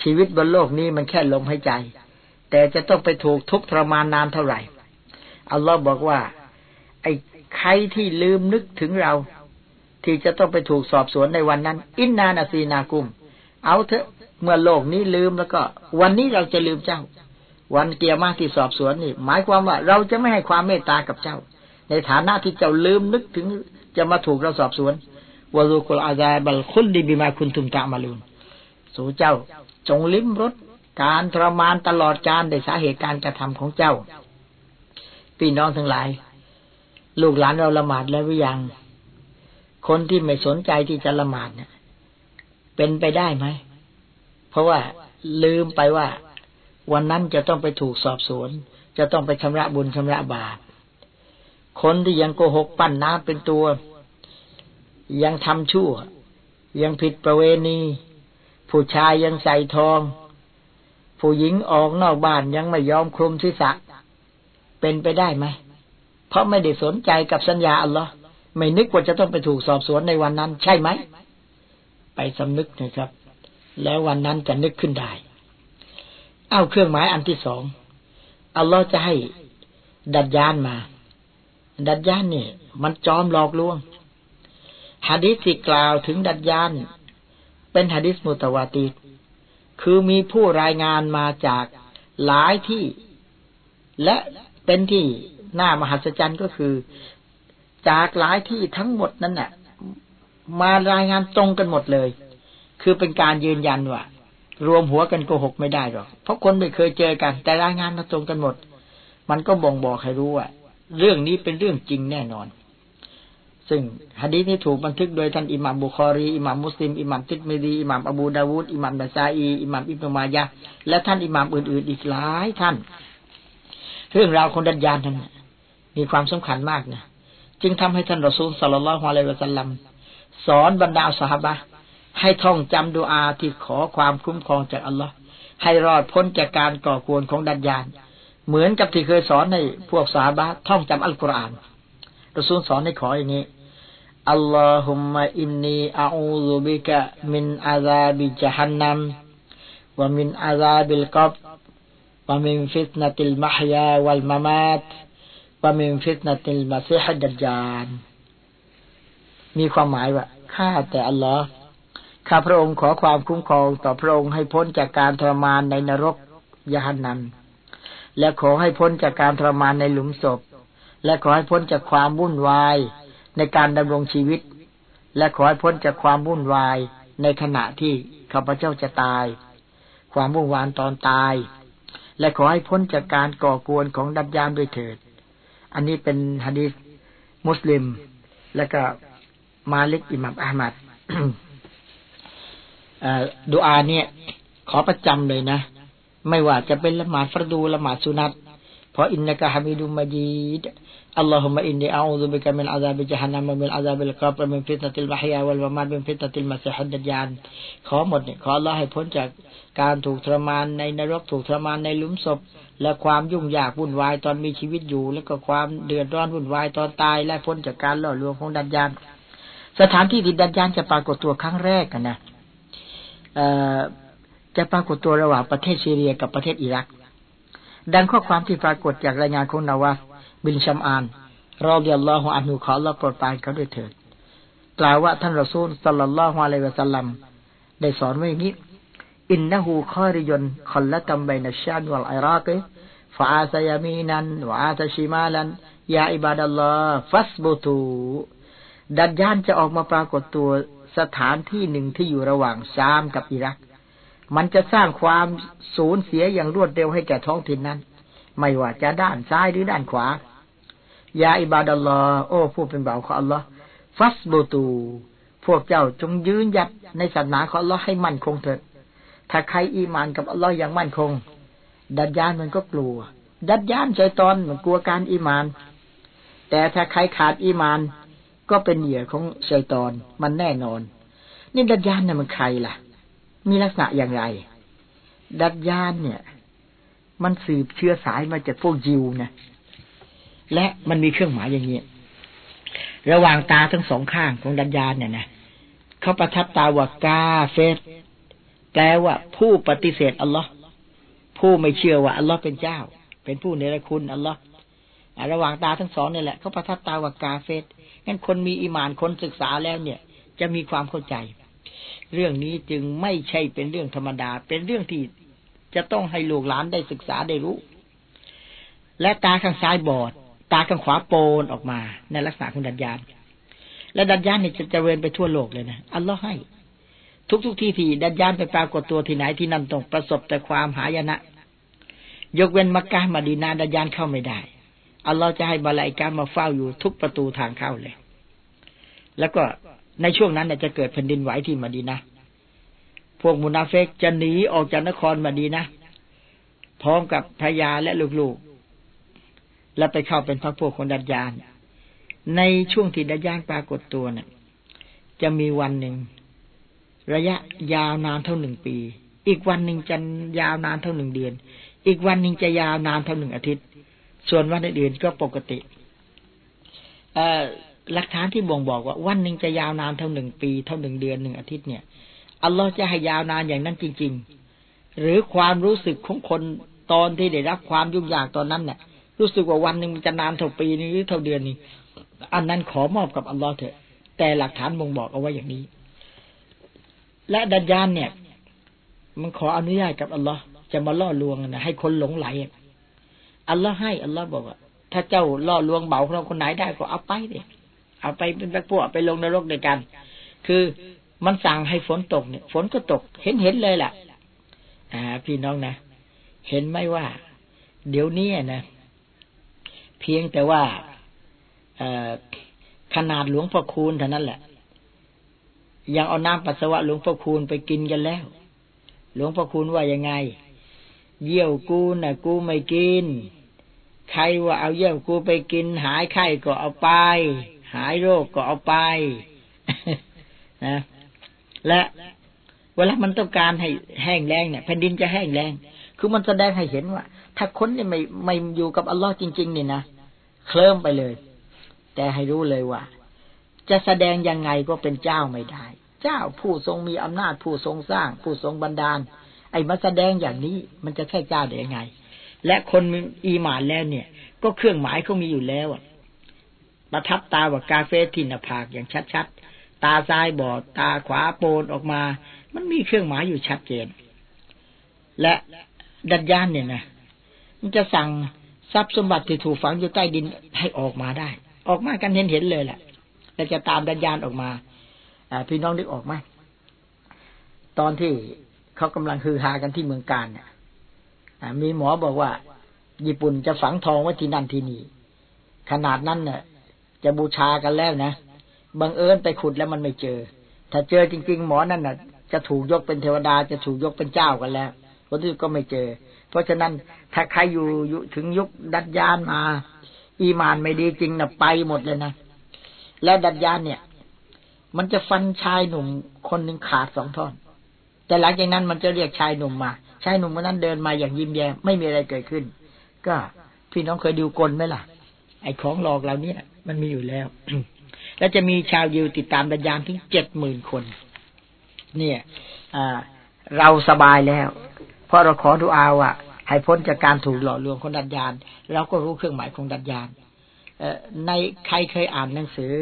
ชีวิตบนโลกนี้มันแค่ลมหายใจ แต่จะต้องไปถูกทุกทรมานนานเท่าไหร่ อัลลอฮ์บอกว่า ไอ้ใครที่ลืมนึกถึงเรา ที่จะต้องไปถูกสอบสวนในวันนั้น อินนานาซีนากุม เอาเถอะ เมื่อโลกนี้ลืมแล้วก็ วันนี้เราจะลืมเจ้า วันเกียร์มาที่สอบสวนนี่ หมายความว่าเราจะไม่ให้ความเมตตากับเจ้า ในฐานะที่เจ้าลืมนึกถึงจะมาถูกเราสอบสวนวารูกุลอาซาบัลคุลดีบิมาคุณทุมตะมาลุนสู่เจ้า จงลิ้มรสการทรมานตลอดการในสาเหตุการกระทำของเจ้าพี่น้องทั้งหลาย ลูกหลานเราละหมาดแล้วหรือยัง คนที่ไม่สนใจที่จะละหมาดเนี่ยเป็นไปได้ไหม เพราะว่าลืมไปว่า วันนั้นจะต้องไปถูกสอบสวน จะต้องไปชำระบุญชำระบาป คนที่ยังโกหกปั้นน้ำเป็นตัว ยังทำชั่ว ยังผิดประเวณี ผู้ชายยังใส่ทอง ผู้หญิงออกนอกบ้านยังไม่ยอมคลุมศีรษะ เป็นไปได้ไหม เพราะไม่ได้สนใจกับสัญญาอัลลอฮ์ไม่นึกว่าจะต้องไปถูกสอบสวนในวันนั้น ใช่ไหม ไปสำนึกนะครับ แล้ววันนั้นจะนึกขึ้นได้เอาเครื่องหมายอันที่สองอัลลอฮ์จะให้ดัดยานมา ดัดยานนี่ มันจอมหลอกลวงฮะดิษที่กล่าวถึงดัดยาน เป็นฮะดิษมุตวาตีคือมีผู้รายงานมาจากหลายที่ และเป็นที่น่ามหัศจรรย์ก็คือ จากหลายที่ทั้งหมดนั้นน่ะ มารายงานตรงกันหมดเลย คือเป็นการยืนยันว่ารวมหัวกันโกหกไม่ได้หรอก เพราะคนไม่เคยเจอกัน แต่รายงานมาตรงกันหมด มันก็บ่งบอกให้รู้ว่า เรื่องนี้เป็นเรื่องจริงแน่นอน ซึ่งฮะดีษนี้ถูกบันทึกโดยท่านอิหม่ามบุคอรีอิหม่ามมุสลิมอิหม่ามติดมีดีอิหม่ามอบูดาวูดอิหม่ามบาซาอีอิหม่ามอิบนุมายะและท่านอิหม่ามอื่นๆอีกหลายท่าน เรื่องราวคนดัญญาณนั้นมีความสำคัญมากนะจึงทำให้ท่านรอซูลสัลลัลลอฮุอะลัยฮิวะสัลลัมสอนบรรดาสหบะให้ท่องจำดูอาที่ขอความคุ้มครองจากอัลลอฮ์ให้รอดพ้นจากการก่อกวนของดัจญาล เหมือนกับที่เคยสอนในพวกสาบะท่องจำอัลกุรอานรสูลสอนให้ขออย่างนี้اللهم إني أعوذ بك من عذاب جهنم ومن عذاب القبر ومن فتنة المحيا والمماتวะมินฟิตนติลมาซิฮดัจจานมีความหมายว่าข้าแต่อัลลอฮ์ข้าพระองค์ขอความคุ้มครองต่อพระองค์ให้พ้นจากการทรมานในนรกยานนัน และขอให้พ้นจากการทรมานในหลุมศพ และขอให้พ้นจากความวุ่นวายในการดำรงชีวิต และขอให้พ้นจากความวุ่นวายในขณะที่ข้าพเจ้าจะตาย ความวุ่นวายตอนตาย และขอให้พ้นจากการก่อกวนของดัจญาลด้วยเถิด อันนี้เป็นฮะดีษมุสลิม และก็มาลิกอิหมัมอามัดดูอาเนี่ย ขอประจำเลยนะ ไม่ว่าจะเป็นละหมาดฟรดูละหมาดสุนัตเพราะإنك حميد مجيد اللهم إني أعوذ بك من عذاب جهنم من عذاب القبر من فتنة المحيا والممات من فتنة المسيح الدجالขอหมดเนี่ยขออัลลอฮ์ให้พ้นจากการถูกทรมานในนรกถูกทรมานในหลุมศพ และความยุ่งยากวุ่นวายตอนมีชีวิตอยู่ แล้วก็ความเดือดร้อนวุ่นวายตอนตาย และพ้นจากการหล่อลวงของดัจญานสถานที่ที่ดัจญานจะปรากฏตัวครั้งแรกกันนะเอ่อ จะปรากฏตัวระหว่างประเทศซีเรียกับประเทศอิรัก ดังข้อความที่ปรากฏจากรายงานของนาวาบินชัมอานรอเดียลลอฮฺอันนุขอละโปรดปรานเขาด้วยเถิดกล่าวว่าท่านรอซูลสัลลัลลอฮุอะลัยวะสัลลัมได้สอนไว้อย่างนี้ อินนะฮูคอริยนคอลละตัมไบนัชชาดวัลอิรักฟาอาซยามีนันวาอาซชิมาลันยาอิบาดัลลอฮ์ฟัสบุตูดัดยานจะออกมาปรากฏตัวสถานที่หนึ่งที่อยู่ระหว่างชามกับอิรัก มันจะสร้างความสูญเสียอย่างรวดเร็วให้แก่ท้องถิ่นนั้น ไม่ว่าจะด้านซ้ายหรือด้านขวา ยาอิบาดัลลอโอ้ผู้เป็นบ่าวของอัลลอฮ์ฟัสบูตู พวกเจ้าจงยืนหยัดในศาสนาของอัลลอฮ์ให้มั่นคงเถิด ถ้าใครอีมานกับอัลลอฮ์อย่างมั่นคง ดัดยานมันก็กลัว ดัดยานใจตอนมันกลัวการอีมาน แต่ถ้าใครขาดอีมาน ก็เป็นเหยื่อของชัยตอนมันแน่นอน นี่ดัดยานเนี่ยมันใครล่ะ มีลักษณะอย่างไร ดัดยานเนี่ย มันสืบเชื้อสายมาจากพวกยิวนะและมันมีเครื่องหมายอย่างนี้ ระหว่างตาทั้งสองข้างของดัญญาเนี่ยนะเขาประทับตาว่ากาเฟสแปลว่าผู้ปฏิเสธอัลลอฮ์ผู้ไม่เชื่อว่าอัลลอฮ์เป็นเจ้า เป็นผู้เนรคุณอัลลอฮ์ระหว่างตาทั้งสองนี่แหละเขาประทับตาว่ากาเฟสงั้นคนมีอิมานคนศึกษาแล้วเนี่ย จะมีความเข้าใจ เรื่องนี้จึงไม่ใช่เป็นเรื่องธรรมดา เป็นเรื่องที่จะต้องให้ลูกหลานได้ศึกษาได้รู้ และตาข้างซ้ายบอด ตาข้างขวาโปนออกมา ในลักษณะของดัญญาณและดัญญาณนี่จะเจริญไปทั่วโลกเลยนะอัลลอฮ์ให้ ทุกทุกที่ที่ดัญญาณไปปรากฏตัวที่ไหนที่นั่นต้องประสบแต่ความหายนะ ยกเว้นมักกะมาดีนาดัญญาณเข้าไม่ได้อัลลอฮ์จะให้บาลายการมาเฝ้าอยู่ทุกประตูทางเข้าเลย แล้วก็ ในช่วงนั้นจะเกิดแผ่นดินไหวที่มาดีนะ พวกมุนาเฟกจะหนีออกจากนครมาดีนะ พร้อมกับพญาและลูกๆ แล้วไปเข้าเป็นพระพวกคนดัดยาน ในช่วงที่ดัดยานปรากฏตัวเนะ่ย จะมีวันหนึ่ง ระยะยาวนานเท่าหนึ่งปี อีกวันหนึ่งจะยาวนานเท่าหนึ่งเดือน อีกวันหนึ่งจะยาวนานเท่าหนึ่งอาทิตย์ ส่วนวันอื่นๆก็ปกติ หลักฐานที่บ่งบอกว่าวันหนึ่งจะยาวนานเท่าหนึ่งปี เท่าหนึ่งเดือนหนึ่งอาทิตย์เนี่ยอัลลอฮ์จะให้ยาวนานอย่างนั้นจริง ๆ หรือความรู้สึกของคนตอนที่ได้รับความยุ่งยากตอนนั้นเนี่ยรู้สึกว่าวันหนึ่งมันจะนานเท่าปีนี้หรือเท่าเดือนนี้อันนั้นขอมอบกับอัลลอฮ์เถอะ แต่หลักฐานบ่งบอกเอาไว้อย่างนี้ และดัญญานเนี่ย มันขออนุญาตกับอัลลอฮ์จะมาล่อลวงนะให้คนหลงไหลอัลลอฮ์ให้อัลลอฮ์บอกว่า ถ้าเจ้าล่อลวงเบาเราคนไหนได้ก็เอาไปเลย เอาไปเป็นพวกไปลงนรกด้วยกัน คือมันสั่งให้ฝนตกเนี่ย ฝนก็ตก เห็นเห็นเลยแหละอ่า พี่น้องนะ เห็นไหมว่า เดี๋ยวนี้นะ เพียงแต่ว่าขนาดหลวงพ่อคูณเท่านั้นแหละ ยังเอาน้ำปัสสาวะหลวงพ่อคูณไปกินกันแล้ว หลวงพ่อคูณว่ายังไง เยี่ยวกูน่ะ กูไม่กิน ใครว่าเอาเยี่ยวกูไปกิน หายไข้ก็เอาไป หายโรคก็เอาไปนะและเวลามันต้องการให้แห้งแรงเนี่ยแผ่นดินจะแห้งแรงคือมันแสดงให้เห็นว่า ถ้าคนเนี่ยไม่ไม่อยู่กับอัลลอฮ์จริง ๆ นี่นะเคลิ้มไปเลย แต่ให้รู้เลยว่า จะแสดงยังไงก็เป็นเจ้าไม่ได้ เจ้าผู้ทรงมีอำนาจผู้ทรงสร้าง ผู้ทรงบันดาล ไอ้มาแสดงอย่างนี้ มันจะแค่เจ้าได้ยังไง และคนมีอีหมานแล้วเนี่ย ก็เครื่องหมายเขามีอยู่แล้ว ประทับตาว่ากาเฟทินภาคอย่างชัดๆ ตาซ้ายบอด ตาขวาโปนออกมา มันมีเครื่องหมายอยู่ชัดเจน และดัดย่านเนี่ยนะ มันจะสั่งทรัพย์สมบัติที่ถูกฝังอยู่ใต้ดินให้ออกมาได้ ออกมากันเห็นเห็นเลยแหละแล้วจะตามดัญญาณออกมาอพี่น้องนึกออกไหมตอนที่เขากำลังฮือฮากันที่เมืองการเนี่ยมีหมอบอกว่า ญี่ปุ่นจะฝังทองไว้ที่นั่นที่นี่ขนาดนั้นเนี่ย จะบูชากันแล้วนะบังเอิญไปขุดแล้วมันไม่เจอ ถ้าเจอจริง ๆ หมอนั่นน่ะ จะถูกยกเป็นเทวดาจะถูกยกเป็นเจ้ากันแล้วคนที่ก็ไม่เจอ เพราะฉะนั้นถ้าใครอยู่ยถึงยุคดัดยานมา อีมานไม่ดีจริงนะไปหมดเลยนะแล้วดัดยานเนี่ย มันจะฟันชายหนุ่มคนหนึ่งขาดสองท่อน แต่หลังจากนั้นมันจะเรียกชายหนุ่มมาชายหนุ่มคนนั้นเดินมาอย่างยิ้มแย้มไม่มีอะไรเกิดขึ้น ก็พี่น้องเคยดูกลไหมล่ะ ไอ้ของหลอกเราเนี่ย มันมีอยู่แล้ว แล้วจะมีชาวยิวติดตามดัญญานถึงเจ็ดหมื่นคน เนี่ยเราสบายแล้ว เพราะเราขอดูอาว่าให้พ้นจากการถูกหลอกลวงของดัญญานเราก็รู้เครื่องหมายของดัญญานในใครเคยอ่านหนังสือ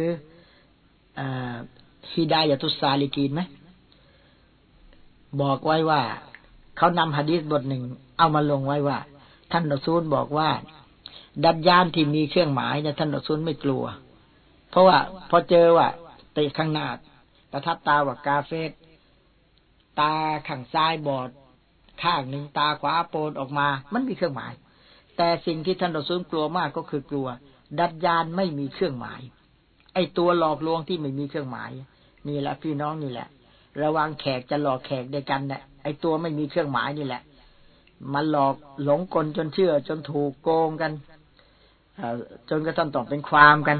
ฮิดายตุสซาลิกีนไหมบอกไว้ว่าเขานำฮะดีษบทหนึ่งเอามาลงไว้ว่า ท่านรอซูลบอกว่า ดัดยานที่มีเครื่องหมายเนี่ยท่านรอซูลไม่กลัว เพราะว่า พอเจอว่าติข้างหน้าประทับตาว่ากาเฟตตาข้างซ้ายบอด ข้างหนึ่งตาขวาโปนออกมา มันมีเครื่องหมาย แต่สิ่งที่ท่านรอซูลกลัวมากก็คือกลัว ดัดยานไม่มีเครื่องหมาย ไอ้ตัวหลอกลวงที่ไม่มีเครื่องหมายนี่แหละพี่น้องนี่แหละ ระวังแขกจะหลอกแขกด้วยกันเนี่ยไอ้ตัวไม่มีเครื่องหมายนี่แหละมันหลอกหลงกลจนเชื่อจนถูกโกงกัน จนกระทั่งต้องเป็นความกัน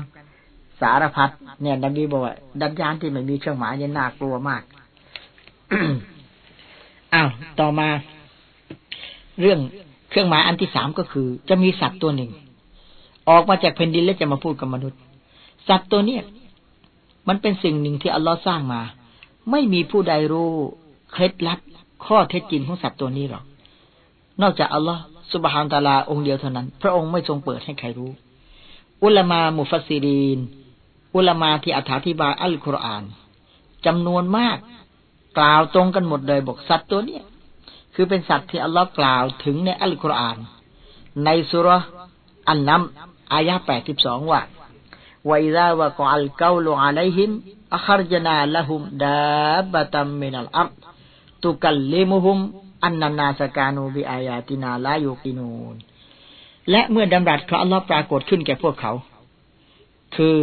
สารพัดเนี่ยนบีบอกว่าดัญญานที่ไม่มีเครื่องหมายเนี่ยน่ากลัวมากอ้าวต่อมา เรื่องเครื่องหมายอันที่สามก็คือ จะมีสัตว์ตัวหนึ่ง ออกมาจากแผ่นดินแล้วจะมาพูดกับมนุษย์ สัตว์ตัวเนี้ยมันเป็นสิ่งหนึ่งที่อัลลอฮ์สร้างมา ไม่มีผู้ใดรู้เคล็ดลับข้อเท็จจริงของสัตว์ตัวนี้หรอก นอกจากอัลลอฮ์ สุบฮานตาลาองค์เดียวเท่านั้น พระองค์ไม่ทรงเปิดให้ใครรู้ อุลามามุฟัสซิรีน อุลามาที่อธิบายอัลกุรอานจำนวนมาก กล่าวตรงกันหมดเลยบอกสัตว์ตัวเนี้ยคือเป็นสัตว์ที่อัลลอฮ์กล่าวถึงในอัลกุรอาน ในสุรอันนัมอายะแปดสิบสองว่าว่าอิซาวะกอัลกาลูอะลัยฮิมอัครจนาละหุมดาบะตัมมินัลอัรตุกัลลิมุฮุม อันนานาสกานูบิอายาตินาลายุกินูนและเมื่อดำรัสของอัลลอฮ์ปรากฏขึ้นแก่พวกเขา คือ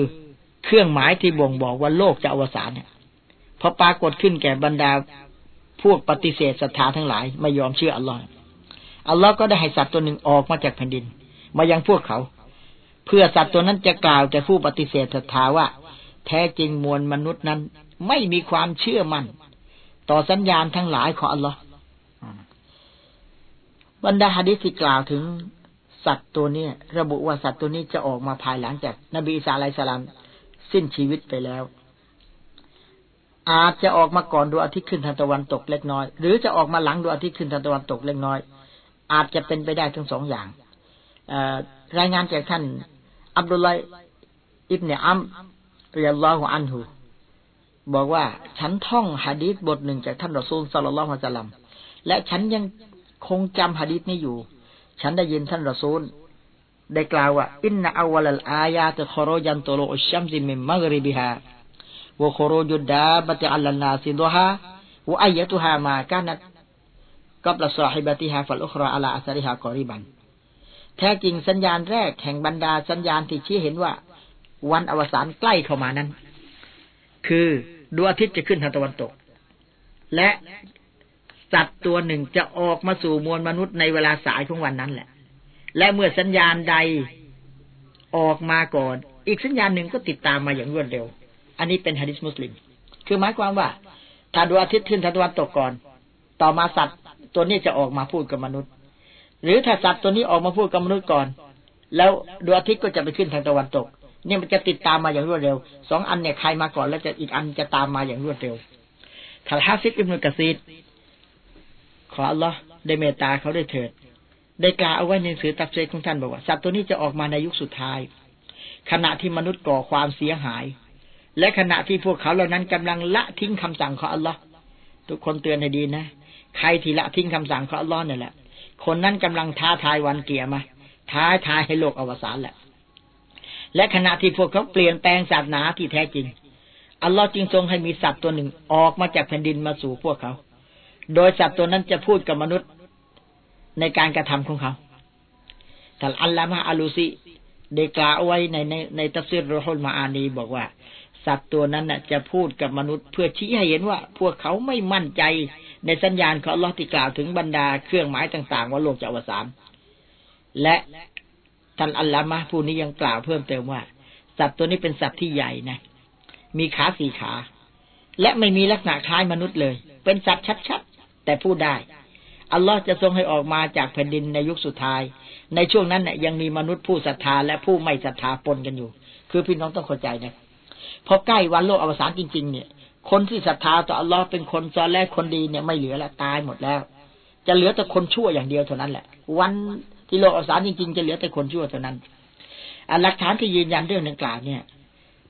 เครื่องหมายที่บ่งบอกว่าโลกจะอวสานเนี่ยพอปรากฏขึ้นแก่บรรดาพวกปฏิเสธศรัทธาทั้งหลายไม่ยอมเชื่ออัลลอฮ์อัลลอฮ์ก็ได้ให้สัตว์ตัวหนึ่งออกมาจากแผ่นดิน มายังพวกเขา เพื่อสัตว์ตัวนั้นจะกล่าวแก่ผู้ปฏิเสธศรัทธาว่า แท้จริงมวลมนุษย์นั้น ไม่มีความเชื่อมัน่น ต่อสัญญาณทั้งหลายของอัลลอฮ์ บรรดาฮะดิษที่กล่าวถึงสัตว์ตัวนี้ระบุว่าสัตว์ตัวนี้จะออกมาภายหลังจากนบีอิสาไลสลามสิ้นชีวิตไปแล้ว อาจจะออกมาก่อนดวงอาทิตย์ขึ้นทางตะวันตกเล็กน้อย หรือจะออกมาหลังดวงอาทิตย์ขึ้นทางตะวันตกเล็กน้อย อาจจะเป็นไปได้ทั้งสองอย่างรายงานจากท่าน อับดุลไลอิบเนอัมเรียลลอฮุอันหูบอกว่าฉันท่องฮะดีษบทหนึ่งจากท่านรอซูลสัลลัลลอฮุอะลัยฮิมและฉันยัง คงจำฮะดีษนี้อยู่ ฉันได้ยินท่านรอซูล ได้กล่าวว่า إن أول الآيات خروجا طلوع الشمس من مغربها وخروج الدابة على الناس ضحى وأيتهما كانت قبل صاحبتها فالأخرى على إثرها قريبا แท้จริงสัญญาณแรกแห่งบรรดาสัญญาณที่ชี้เห็นว่า วันอวสานใกล้เข้ามานั้น คือดวงอาทิตย์จะขึ้นทางตะวันตก และ สัตว์ตัวหนึ่งจะออกมาสู่มวลมนุษย์ในเวลาสายของวันนั้นแหละ และเมื่อสัญญาณใดออกมาก่อน อีกสัญญาณหนึ่งก็ติดตามมาอย่างรวดเร็ว อันนี้เป็นฮะดิษมุสลิม คือหมายความว่าถ้าดวงอาทิตย์ขึ้นทางตะวันตกก่อน ต่อมาสัตว์ตัวนี้จะออกมาพูดกับมนุษย์ หรือถ้าสัตว์ตัวนี้ออกมาพูดกับมนุษย์ก่อน แล้วดวงอาทิตย์ก็จะไปขึ้นทางตะวันตก เนี่ยมันจะติดตามมาอย่างรวดเร็ว สองอันเนี่ยใครมาก่อนแล้วจะอีกอันจะตามมาอย่างรวดเร็วท่านฮาฟิดอิบนุกะซีร ขออัลลอฮ์ได้เมตตาเขาได้เถิด ได้กล่าวเอาไว้ในหนังสือตัฟซีรของท่านบอกว่า สัตว์ตัวนี้จะออกมาในยุคสุดท้าย ขณะที่มนุษย์ก่อความเสียหาย และขณะที่พวกเขาเหล่านั้นกำลังละทิ้งคำสั่งของอัลลอฮ์ทุกคนเตือนให้ดีนะ ใครที่ละทิ้งคำสั่งของอัลลอฮ์เนี่ยแหละ คนนั้นกำลังท้าทายวันเกียร์มา ท้าทายให้โลกอวสานแหละ และขณะที่พวกเขาเปลี่ยนแปลงศาสนาที่แท้จริงอัลลอฮ์จึงทรงให้มีสัตว์ตัวหนึ่งออกมาจากแผ่นดินมาสู่พวกเขา โดยสัตว์ตัวนั้นจะพูดกับมนุษย์ในการกระทำของเขาแต่อัลลอฮ์อาลูซีได้กล่าวไว้ในในในตัฟซีรโรฮุลมาอานีบอกว่า สัตว์ตัวนั้นน่ะจะพูดกับมนุษย์ เพื่อชี้ให้เห็นว่า พวกเขาไม่มั่นใจในสัญญาณของลอที่กล่าวถึงบรรดาเครื่องหมายต่าง ๆ ว่าโลกจะอวสานและท่านอัลลอมะผู้นี้ยังกล่าวเพิ่มเติมว่า สัตว์ตัวนี้เป็นสัตว์ที่ใหญ่นะ มีขาสี่ขา และไม่มีลักษณะคล้ายมนุษย์เลย เป็นสัตว์ชัด แต่พูดได้ อัลลอฮ์จะทรงให้ออกมาจากแผ่นดินในยุคสุดท้าย ในช่วงนั้นเนี่ยยังมีมนุษย์ผู้ศรัทธาและผู้ไม่ศรัทธาปนกันอยู่ คือพี่น้องต้องเข้าใจนะพอใกล้วันโลกอวสานจริง ๆ เนี่ย คนที่ศรัทธาต่ออัลลอฮ์เป็นคนซอแรกคนดีเนี่ยไม่เหลือละตายหมดแล้ว จะเหลือแต่คนชั่วอย่างเดียวเท่านั้นแหละ วันที่โลกอวสานจริง ๆ จะเหลือแต่คนชั่วเท่านั้นหลักฐานที่ยืนยันเรื่องดังกล่าวเนี่ย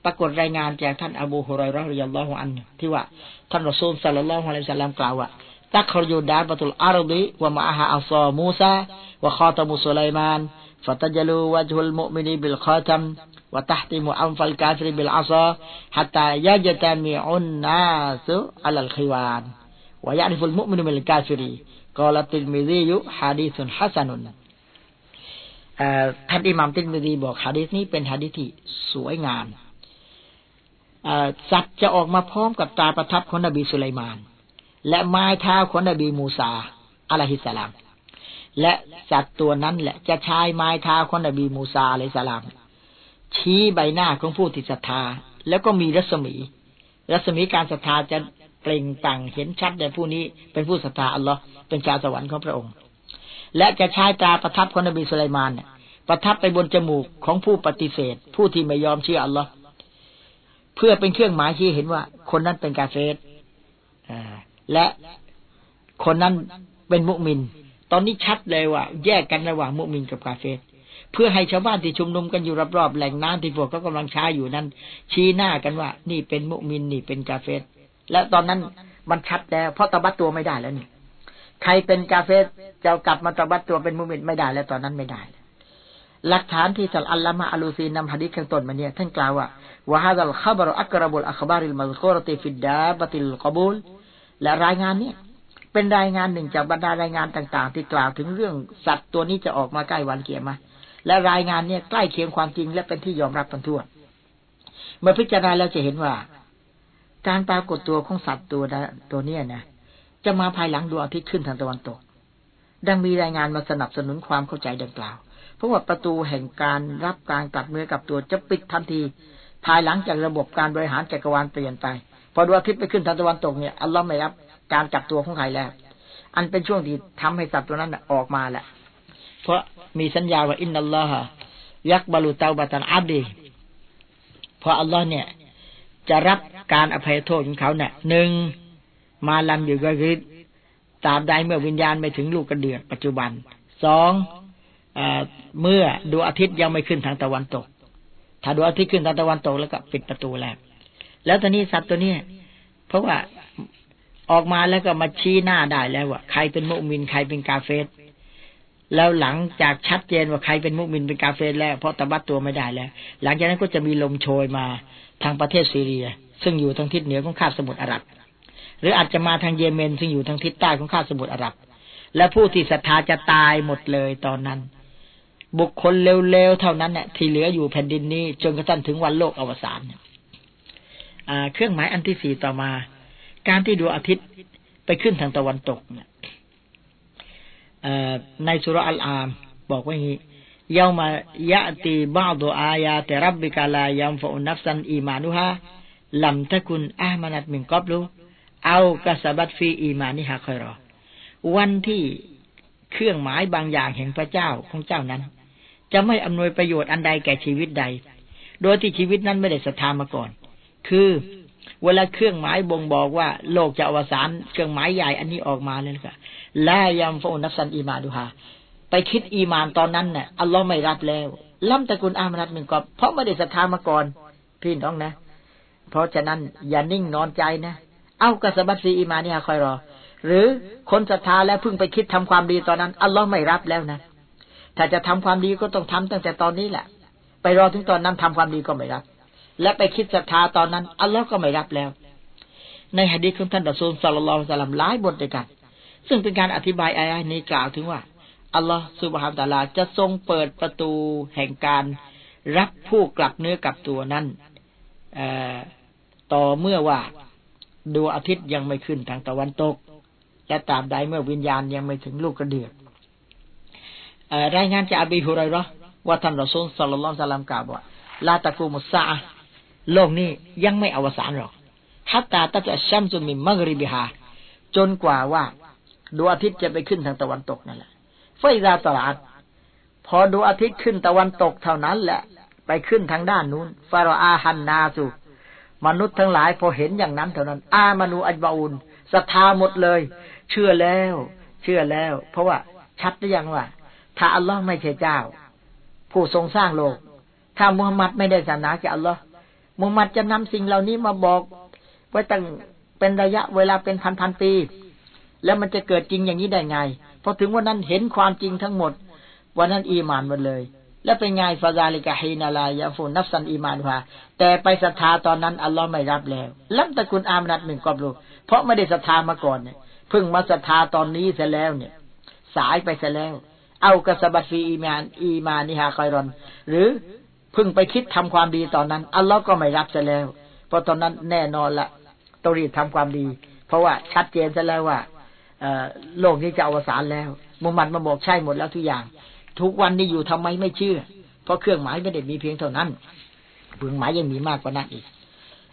ปรากฏรายงานจากท่านอบูฮุไรร์ริยัลลอฮุอันที่ว่าท่านรอซูลสัลลัลลอฮุอะลัยฮิสลามกล่าวว่า ตักขรยูดาบะตุลอารดิวะมาฮาอัลซอมูซาวะคอตมุสุไลมานفتجلو وجه المؤمن بالخاتم وتختم أنف الكافر بالعصا حتى يجتمع الناس على الخوان ويعرف المؤمن بالكافر قال الترمذي حديث حسنท่านอิหมัมติมิซีบอกฮะดีษนี้เป็นฮะดีษที่สวยงามสัตว์จะออกมาพร้อมกับตราประทับของนบีสุไลมาน และไม้เท้าของนบีมูซาอะลัยฮิสสลาม และสัตว์ตัวนั้นแหละจะใช้ไม้เท้าของนบีมูซาอะลัยฮิสสลาม ชี้ใบหน้าของผู้ที่ศรัทธา แล้วก็มีรัศมี รัศมีการศรัทธาจะเปล่งต่างเห็นชัดในผู้นี้เป็นผู้ศรัทธาอัลลอฮ์เป็นชาวสวรรค์ของพระองค์ และจะใช้ตาประทับของนบีสุไลมานเนี่ยประทับไปบนจมูกของผู้ปฏิเสธ ผู้ที่ไม่ยอมเชื่ออัลลอฮ์เพื่อเป็นเครื่องหมายที่เห็นว่าคนนั้นเป็นกาเฟส และคนนั้นเป็นมุมิน ตอนนี้ชัดเลยว่า แยกกันระหว่างมุมินกับกาเฟสเพื่อให้ชาวบ้านที่ชุมนุมกันอยู่รอบๆแหล่งน้ำที่พวกเขากำลังช้าอยู่นั้น ชี้หน้ากันว่า นี่เป็นมุมินนี่เป็นกาเฟสและตอนนั้นมันชัดแล้ว เพราะตบัดตัวไม่ได้แล้วนี่ใครเป็นกาเฟสจะกลับมาตบัดตัวเป็นมุมินไม่ได้แล้วตอนนั้นไม่ได้ หลักฐานที่สัลอัลลามะอัลูซีนำฮะดีษข้างต้นมาเนี่ยท่านกล่าวว่าวะฮาดัลขบรอักรบุลอัคบาริลมัลกุรติฟิดดาบติลกบูล และรายงานนี้เป็นรายงานหนึ่งจากบรรดารายงานต่าง ๆ ที่กล่าวถึงเรื่องสัตว์ตัวนี้จะออกมาใกล้วันเกียรมา และรายงานเนี่ยใกล้เคียงความจริงและเป็นที่ยอมรับกันทั่ว เมื่อพิจารณาแล้วจะเห็นว่า การปรากฏตัวของสัตว์ตัวตัวเนี้ยนะจะมาภายหลังดวงอาทิตย์ขึ้นทางตะวันตก ดังมีรายงานมาสนับสนุนความเข้าใจดังกล่าว เพราะว่าประตูแห่งการรับการกลับเนื้อกับตัวจะปิดทันที ภายหลังจากระบบการบริหารจักรวาลเปลี่ยนไป พอดวงอาทิตย์ไปขึ้นทางตะวันตกเนี่ยอัลลอฮ์ไม่รับการจับตัวของใครแล้ว อันเป็นช่วงที่ทำให้สัตว์ตัวนั้นออกมาแหละเพราะมีสัญญาว่าอินนัลลอฮ์ยักบาลูเตาบัตันอับดีเพราะอัลลอฮ์เนี่ย จะรับการอภัยโทษของเขาเนี่ยหนึ่งมาลัมอยู่ก็คือตามใดเมื่อวิญญาณไม่ถึงลูกกระเดือกปัจจุบันสองเมื่อดวงอาทิตย์ยังไม่ขึ้นทางตะวันตก ถ้าดวงอาทิตย์ขึ้นทางตะวันตกแล้วก็ปิดประตูแล้ว แล้วตอนนี้สัตว์ตัวนี้เพราะว่าออกมาแล้วก็มาชี้หน้าได้แล้วว่าใครเป็นมุมินใครเป็นกาเฟสแล้วหลังจากชัดเจนว่าใครเป็นมุมินเป็นกาเฟสแล้ว เพราะตะบัดตัวไม่ได้แล้ว หลังจากนั้นก็จะมีลมโชยมาทางประเทศซีเรีย ซึ่งอยู่ทางทิศเหนือของคาบสมุทรอาหรับ หรืออาจจะมาทางเยเมน ซึ่งอยู่ทางทิศใต้ของคาบสมุทรอาหรับ และผู้ที่ศรัทธาจะตายหมดเลยตอนนั้น บุคคลเร็วๆเท่านั้นเนี่ยที่เหลืออยู่แผ่นดินนี้จนกระทั่งถึงวันโลกอวสานเเครื่องหมายอันที่สี่ต่อมา การที่ดวงอาทิตย์ไปขึ้นทางตะวันตกเนี่ยในสุรอัลอามบอกว่าอย่างนี้ยามาيأتي بعض آيات ربك لا ينفع نفسا إيمانها لم تكن آمنت من قبل أو كسبت في إيمانها خيرا วันที่เครื่องหมายบางอย่างแห่งพระเจ้าของเจ้านั้น จะไม่อำนวยประโยชน์อันใดแก่ชีวิตใด โดยที่ชีวิตนั้นไม่ได้ศรัทธามาก่อน คือเวลาเครื่องหมายบ่งบอกว่า โลกจะอวสานเครื่องหมายใหญ่อันนี้ออกมาเลยค่ะลายามฟอนัสันอีมาดูฮาไปคิดอีมานตอนนั้นเนี่ยอัลลอฮ์ไม่รับแล้วล่ำตะกุลอามรัดหนึ่งกอบเพราะไม่ได้ศรัทธามาก่อน พี่น้องนะ เพราะฉะนั้นอย่านิ่งนอนใจนะ เอากระสบัตซีอีมานี่คอยรอ หรือคนศรัทธาแล้วเพิ่งไปคิดทำความดีตอนนั้นอัลลอฮ์ไม่รับแล้วนะ ถ้าจะทำความดีก็ต้องทำตั้งแต่ตอนนี้แหละ ไปรอถึงตอนนั้นทำความดีก็ไม่รับ และไปคิดศรัทธาตอนนั้น อัลลอฮ์ก็ไม่รับแล้ว ในฮะดีของท่านดะซูลสัลลัลลอฮุสลัมหลายบทด้วยกัน ซึ่งเป็นการอธิบายอายะนี้กล่าวถึงว่า อัลลอฮ์สุบฮานตะลาจะทรงเปิดประตูแห่งการรับผู้กลับเนื้อกลับตัวนั้นต่อเมื่อว่าดวงอาทิตย์ยังไม่ขึ้นทางตะวันตก และตามใดเมื่อวิญญาณยังไม่ถึงลูกกระเดือกรายงานจากอบีฮุไรรอว่าท่านรอซูลสัลลัลลอฮุซัลลัมกล่าวว่าลาตะกูมุสซา โลกนี้ยังไม่อวสานหรอกฮัตตาตะจะชัมซุมิมักริบิฮาจนกว่าว่าดวงอาทิตย์จะไปขึ้นทางตะวันตกนั่นแหละไฟราตลาด พอดวงอาทิตย์ขึ้นตะวันตกเท่านั้นแหละ ไปขึ้นทางด้านนู้นฟาโรอาฮันนาสุมนุษย์ทั้งหลายพอเห็นอย่างนั้นเท่านั้น อามานูอัจบาอุนศรัทธาหมดเลย เชื่อแล้ว เชื่อแล้ว เพราะว่าชัดหรือยังว่า ถ้าอัลลอฮ์ไม่ใช่เจ้า ผู้ทรงสร้างโลก ถ้ามุฮัมมัดไม่ได้ศาสนาจากอัลลอฮ์ มุฮัมมัดจะนำสิ่งเหล่านี้มาบอก ไว้ตั้งเป็นระยะเวลาเป็นพันพันปี แล้วมันจะเกิดจริงอย่างนี้ได้ไงพอถึงวันนั้นเห็นความจริงทั้งหมด วันนั้นอีมานหมดเลย แล้วเป็นไงฟาซาลิกะฮีนาลายาฟูนับสันอีมานฮาแต่ไปศรัทธาตอนนั้นอัลลอฮ์ไม่รับแล้วลัมตะกุลอามนัดหนึ่งกอบลูเพราะไม่ได้ศรัทธามาก่อนเนี่ยเพิ่งมาศรัทธาตอนนี้เสียแล้วเนี่ย สายไปเสียแล้ว เอากระสบัดฟีอีมาน อีมานิฮาคอยรอน หรือ พิ่งไปคิดทำความดีตอนนั้น อัลลอฮ์ก็ไม่รับเสียแล้ว เพราะตอนนั้นแน่นอนละต้องรีบทำความดี เพราะว่าชัดเจนซะแล้วว่าโลกนี้จะอวสานแล้วมุฮัมมัดมาบอกใช่หมดแล้วทุกอย่าง ทุกวันนี้อยู่ทำไมไม่เชื่อ เพราะเครื่องหมายไม่ได้มีเพียงเท่านั้นเครื่องหมายยังมีมากกว่านั้นอีก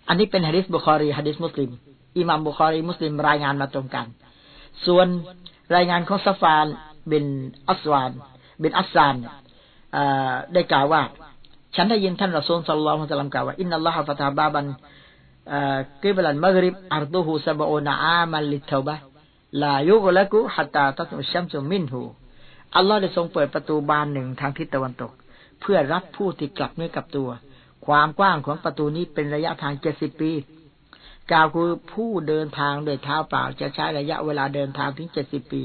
อันนี้เป็นฮะดิษบุคอรีฮะดิษมุสลิมอิหมามบุคอรีมุสลิมรายงานมาตรงกัน ส่วนรายงานของซาฟานบินอัสวานบินอัสซานได้กล่าวว่า ฉันได้ยินท่านรอซูลสัลลัลลอฮุอะลัยฮิวะซัลลัมกล่าวว่าإن الله فتح بابا قبل المغرب عرضه سبعون عاما للتوبة لا يغلق حتى تطلع الشمس منهอัลลอฮ์ได้ทรงเปิดประตูบานหนึ่งทางทิศตะวันตก เพื่อรับผู้ที่กลับเนื้อกับตัว ความกว้างของประตูนี้เป็นระยะทางเจ็ดสิบปีกล่าวคือผู้เดินทางโดยเท้าเปล่าจะใช้ระยะเวลาเดินทางถึงเจ็ดสิบปี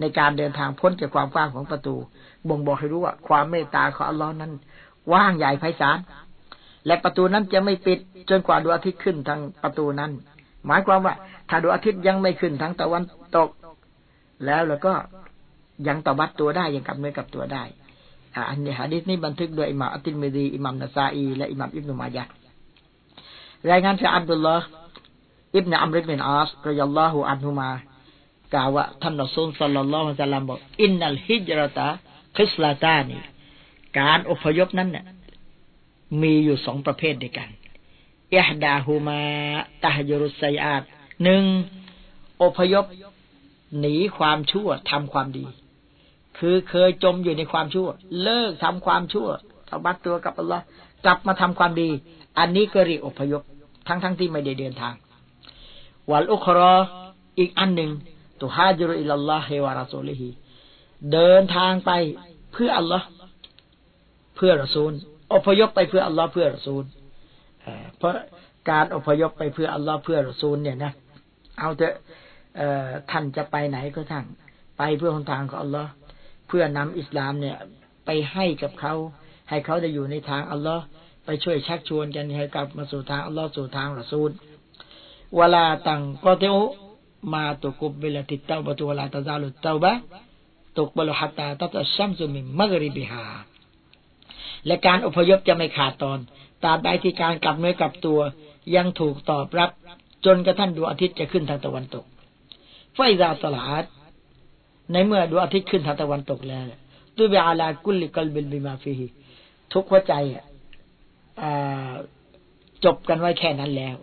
ในการเดินทางพ้นจากความกว้างของประตู บ่งบอกให้รู้ว่าความเมตตาของอัลลอฮ์นั้น ว่างใหญ่ไพศาลและประตูนั้นจะไม่ปิดจนกว่าดวงอาทิตย์ขึ้นทางประตูนั้น หมายความว่า ถ้าดวงอาทิตย์ยังไม่ขึ้นทางตะวันตก แล้วแล้วก็ยังเตาบัตตัวได้ยังกลับเนื้อกลับตัวได้อันนี้ฮะดิษนี้บันทึกโดยอิหม่ามอัติมิดีอิหม่ามนาซาอี และอิหม่ามอิบนุมายะรายงานจากอับดุลลอฮ์อิบนาอัมริบินอัสรยัลลอฮุอันฮุมากล่าวว่าท่านรอซูลสัลลัลลอฮุอะลัยฮิวะซัลลัมบอกإن الهجرة خصلتان การอพยพนั้นเนี่ยมีอยู่สองประเภทด้วยกันإحداهما تهجر السيئاتหนึ่งอพยพหนีความชั่วทำความดี คือเคยจมอยู่ในความชั่ว เลิกทำความชั่วทบัดตัวกับอัลลอฮ์กลับมาทำความดี อันนี้ก็เรียกอพยพทั้งทั้งที่ไม่ได้เดินทางวัลอุครออีกอันหนึ่งตุฮาจุรอิลลอฮ์เฮวาราโซลิฮีเดินทางไปเพื่ออัลลอฮ์ เพื่อรอซูลอพยพไปเพื่ออัลลอฮ์เพื่อรอซูลเพราะการอพยพไปเพื่ออัลลอฮ์เพื่อรอซูลเนี่ยนะเอาเถอะท่านจะไปไหนก็ทั้งไปเพื่อหนทางของอัลลอฮ์เพื่อนำอิสลามเนี่ย ไปให้กับเขา ให้เขาได้อยู่ในทางอัลลอฮ์ไปช่วยชักชวนกันให้กลับมาสู่ทางอัลลอฮ์สู่ทางรอซูลเวลาตังก็เตโอมาตุกุบเวลาติดเต้าประตูเวลาตะซาลุเต้าบะตุกบลฮัตตาตัตชัมซุมิมักริบิฮา และการอพยพจะไม่ขาดตอนตราบใดที่การกลับเนื้อกลับตัวยังถูกตอบรับ จนกระทั่งดวงอาทิตย์จะขึ้นทางตะวันตกไฟซาสลาดในเมื่อดวงอาทิตย์ขึ้นทางตะวันตกแล้วตุบิอาลากุลิกลบิลบิมาฟีทุกหัวใจจบกันไว้แค่นั้นแล้ว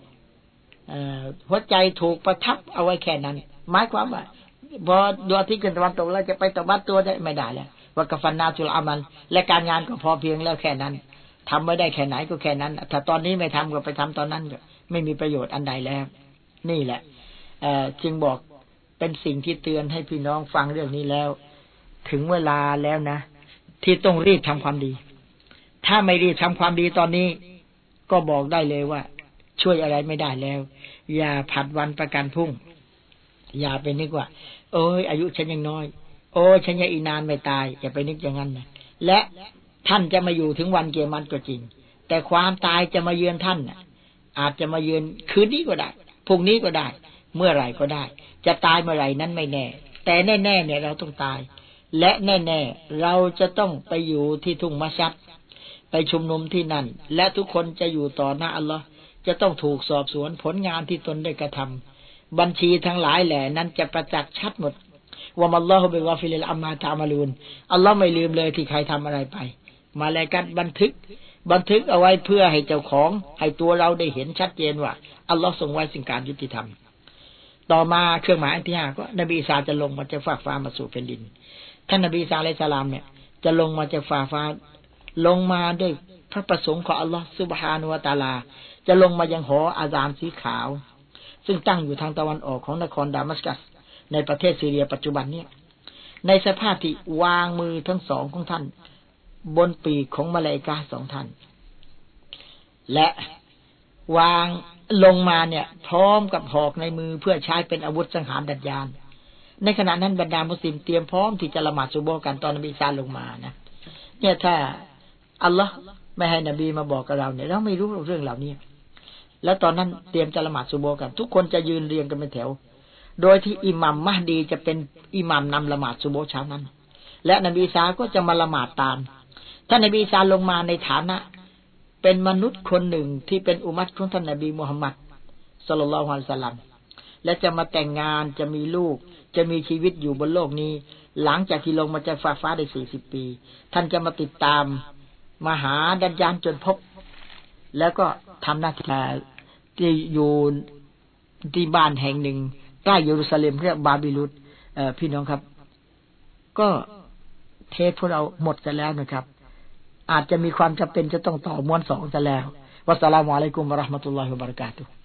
หัวใจถูกประทับเอาไว้แค่นั้น หมายความว่าพอดวงอาทิตย์ขึ้นตะวันตกแล้วจะไปตะวันตัวได้ไม่ได้แล้ว ว่ากฟันนาจุลอามัน และการงานก็พอเพียงแล้วแค่นั้นทำไม่ได้แค่ไหนก็แค่นั้น ถ้าตอนนี้ไม่ทำก็ไปทำตอนนั้นก็ไม่มีประโยชน์อันใดแล้ว นี่แหละเอจึงบอกเป็นสิ่งที่เตือนให้พี่น้องฟังเรื่องนี้แล้ว ถึงเวลาแล้วนะ ที่ต้องรีบทำความดี ถ้าไม่รีบทำความดีตอนนี้ ก็บอกได้เลยว่า ช่วยอะไรไม่ได้แล้ว อย่าผัดวันประกันพรุ่ง อย่าไปนึกว่า เอ้ย อายุฉันยังน้อย โอ้ฉันยังอีนานไม่ตายอย่าไปนึกอย่างนั้นนะและท่านจะมาอยู่ถึงวันเกียรมันก็จริง แต่ความตายจะมาเยือนท่านอาจจะมาเยือนคืนนี้ก็ได้พรุ่งนี้ก็ได้ เมื่อไหร่ก็ได้ จะตายเมื่อไหร่นั้นไม่แน่ แต่แน่ๆเนี่ยเราต้องตาย และแน่ๆเราจะต้องไปอยู่ที่ทุ่งมัชัดไปชุมนุมที่นั่น และทุกคนจะอยู่ต่อหน้าอัลลอฮ์จะต้องถูกสอบสวนผลงานที่ตนได้กระทำบัญชีทั้งหลายแหล่นั้นจะประจักษ์ชัดหมด وما الله بغافل عما تعملونอัลลอฮ์ไม่ลืมเลยที่ใครทำอะไรไป มาลาอิกะฮ์บันทึก บันทึกเอาไว้เพื่อให้เจ้าของ ให้ตัวเราได้เห็นชัดเจนว่า อัลลอฮ์ทรงไว้สิ่งการยุติธรรม ต่อมาเครื่องหมายอันที่ห้าก็ นบีอีซาจะลงมาจากฟากฟ้ามาสู่แผ่นดิน ท่านนบีอีซาอะลัยสลามเนี่ย จะลงมาจากฟ้าฟ้า ลงมาด้วยพระประสงค์ของอัลลอฮ์สุบฮานุวตาลา จะลงมายังหออาซานสีขาว ซึ่งตั้งอยู่ทางตะวันออกของนครดามัสกัส ในประเทศซีเรียปัจจุบันเนี่ยในสภาพที่วางมือทั้งสองของท่าน บนปีกของมาลายกาสองท่าน และวางลงมาเนี่ย พร้อมกับหอกในมือเพื่อใช้เป็นอาวุธสังหารดัดยาน ในขณะนั้นบรรดามุสลิมเตรียมพร้อมที่จะละหมาดซุโบกันตอนนบีซาลงมานะเนี่ยถ้าอัลลอฮ์ไม่ให้นบีมาบอกกับเราเนี่ยเราไม่รู้เรื่องเหล่านี้แล้วตอนนั้นเตรียมจะละหมาดซุโบกัน ทุกคนจะยืนเรียงกันเป็นแถว โดยที่อิหมัมมหดีจะเป็นอิหมัมนำละหมาดซุโบเช้านั้น และนบีซาก็จะมาละหมาดตามท่านนบีซาลงมาในฐานะ เป็นมนุษย์คนหนึ่งที่เป็นอุมัตของท่านนบีมุฮัมมัดสุลลัลฮวาสัลลัมและจะมาแต่งงานจะมีลูก จะมีชีวิตอยู่บนโลกนี้ หลังจากที่ลงมาจากฟ้าฟ้าได้สี่สิบปี ท่านจะมาติดตามมาหาดันยานจนพบ แล้วก็ทำหน้าที่ที่อยู่ที่บ้านแห่งหนึ่ง ใกล้เยรูซาเล็มเรียกบาบิลุสพี่น้องครับ ก็เทปพวกเราหมดกันแล้วนะครับ อาจจะมีความจำเป็นจะต้องต่อม้วนสองจะแล้ววัสสลามุอะลัยกุมวะราะห์มะตุลลอฮิวะบะเราะกาตุฮ์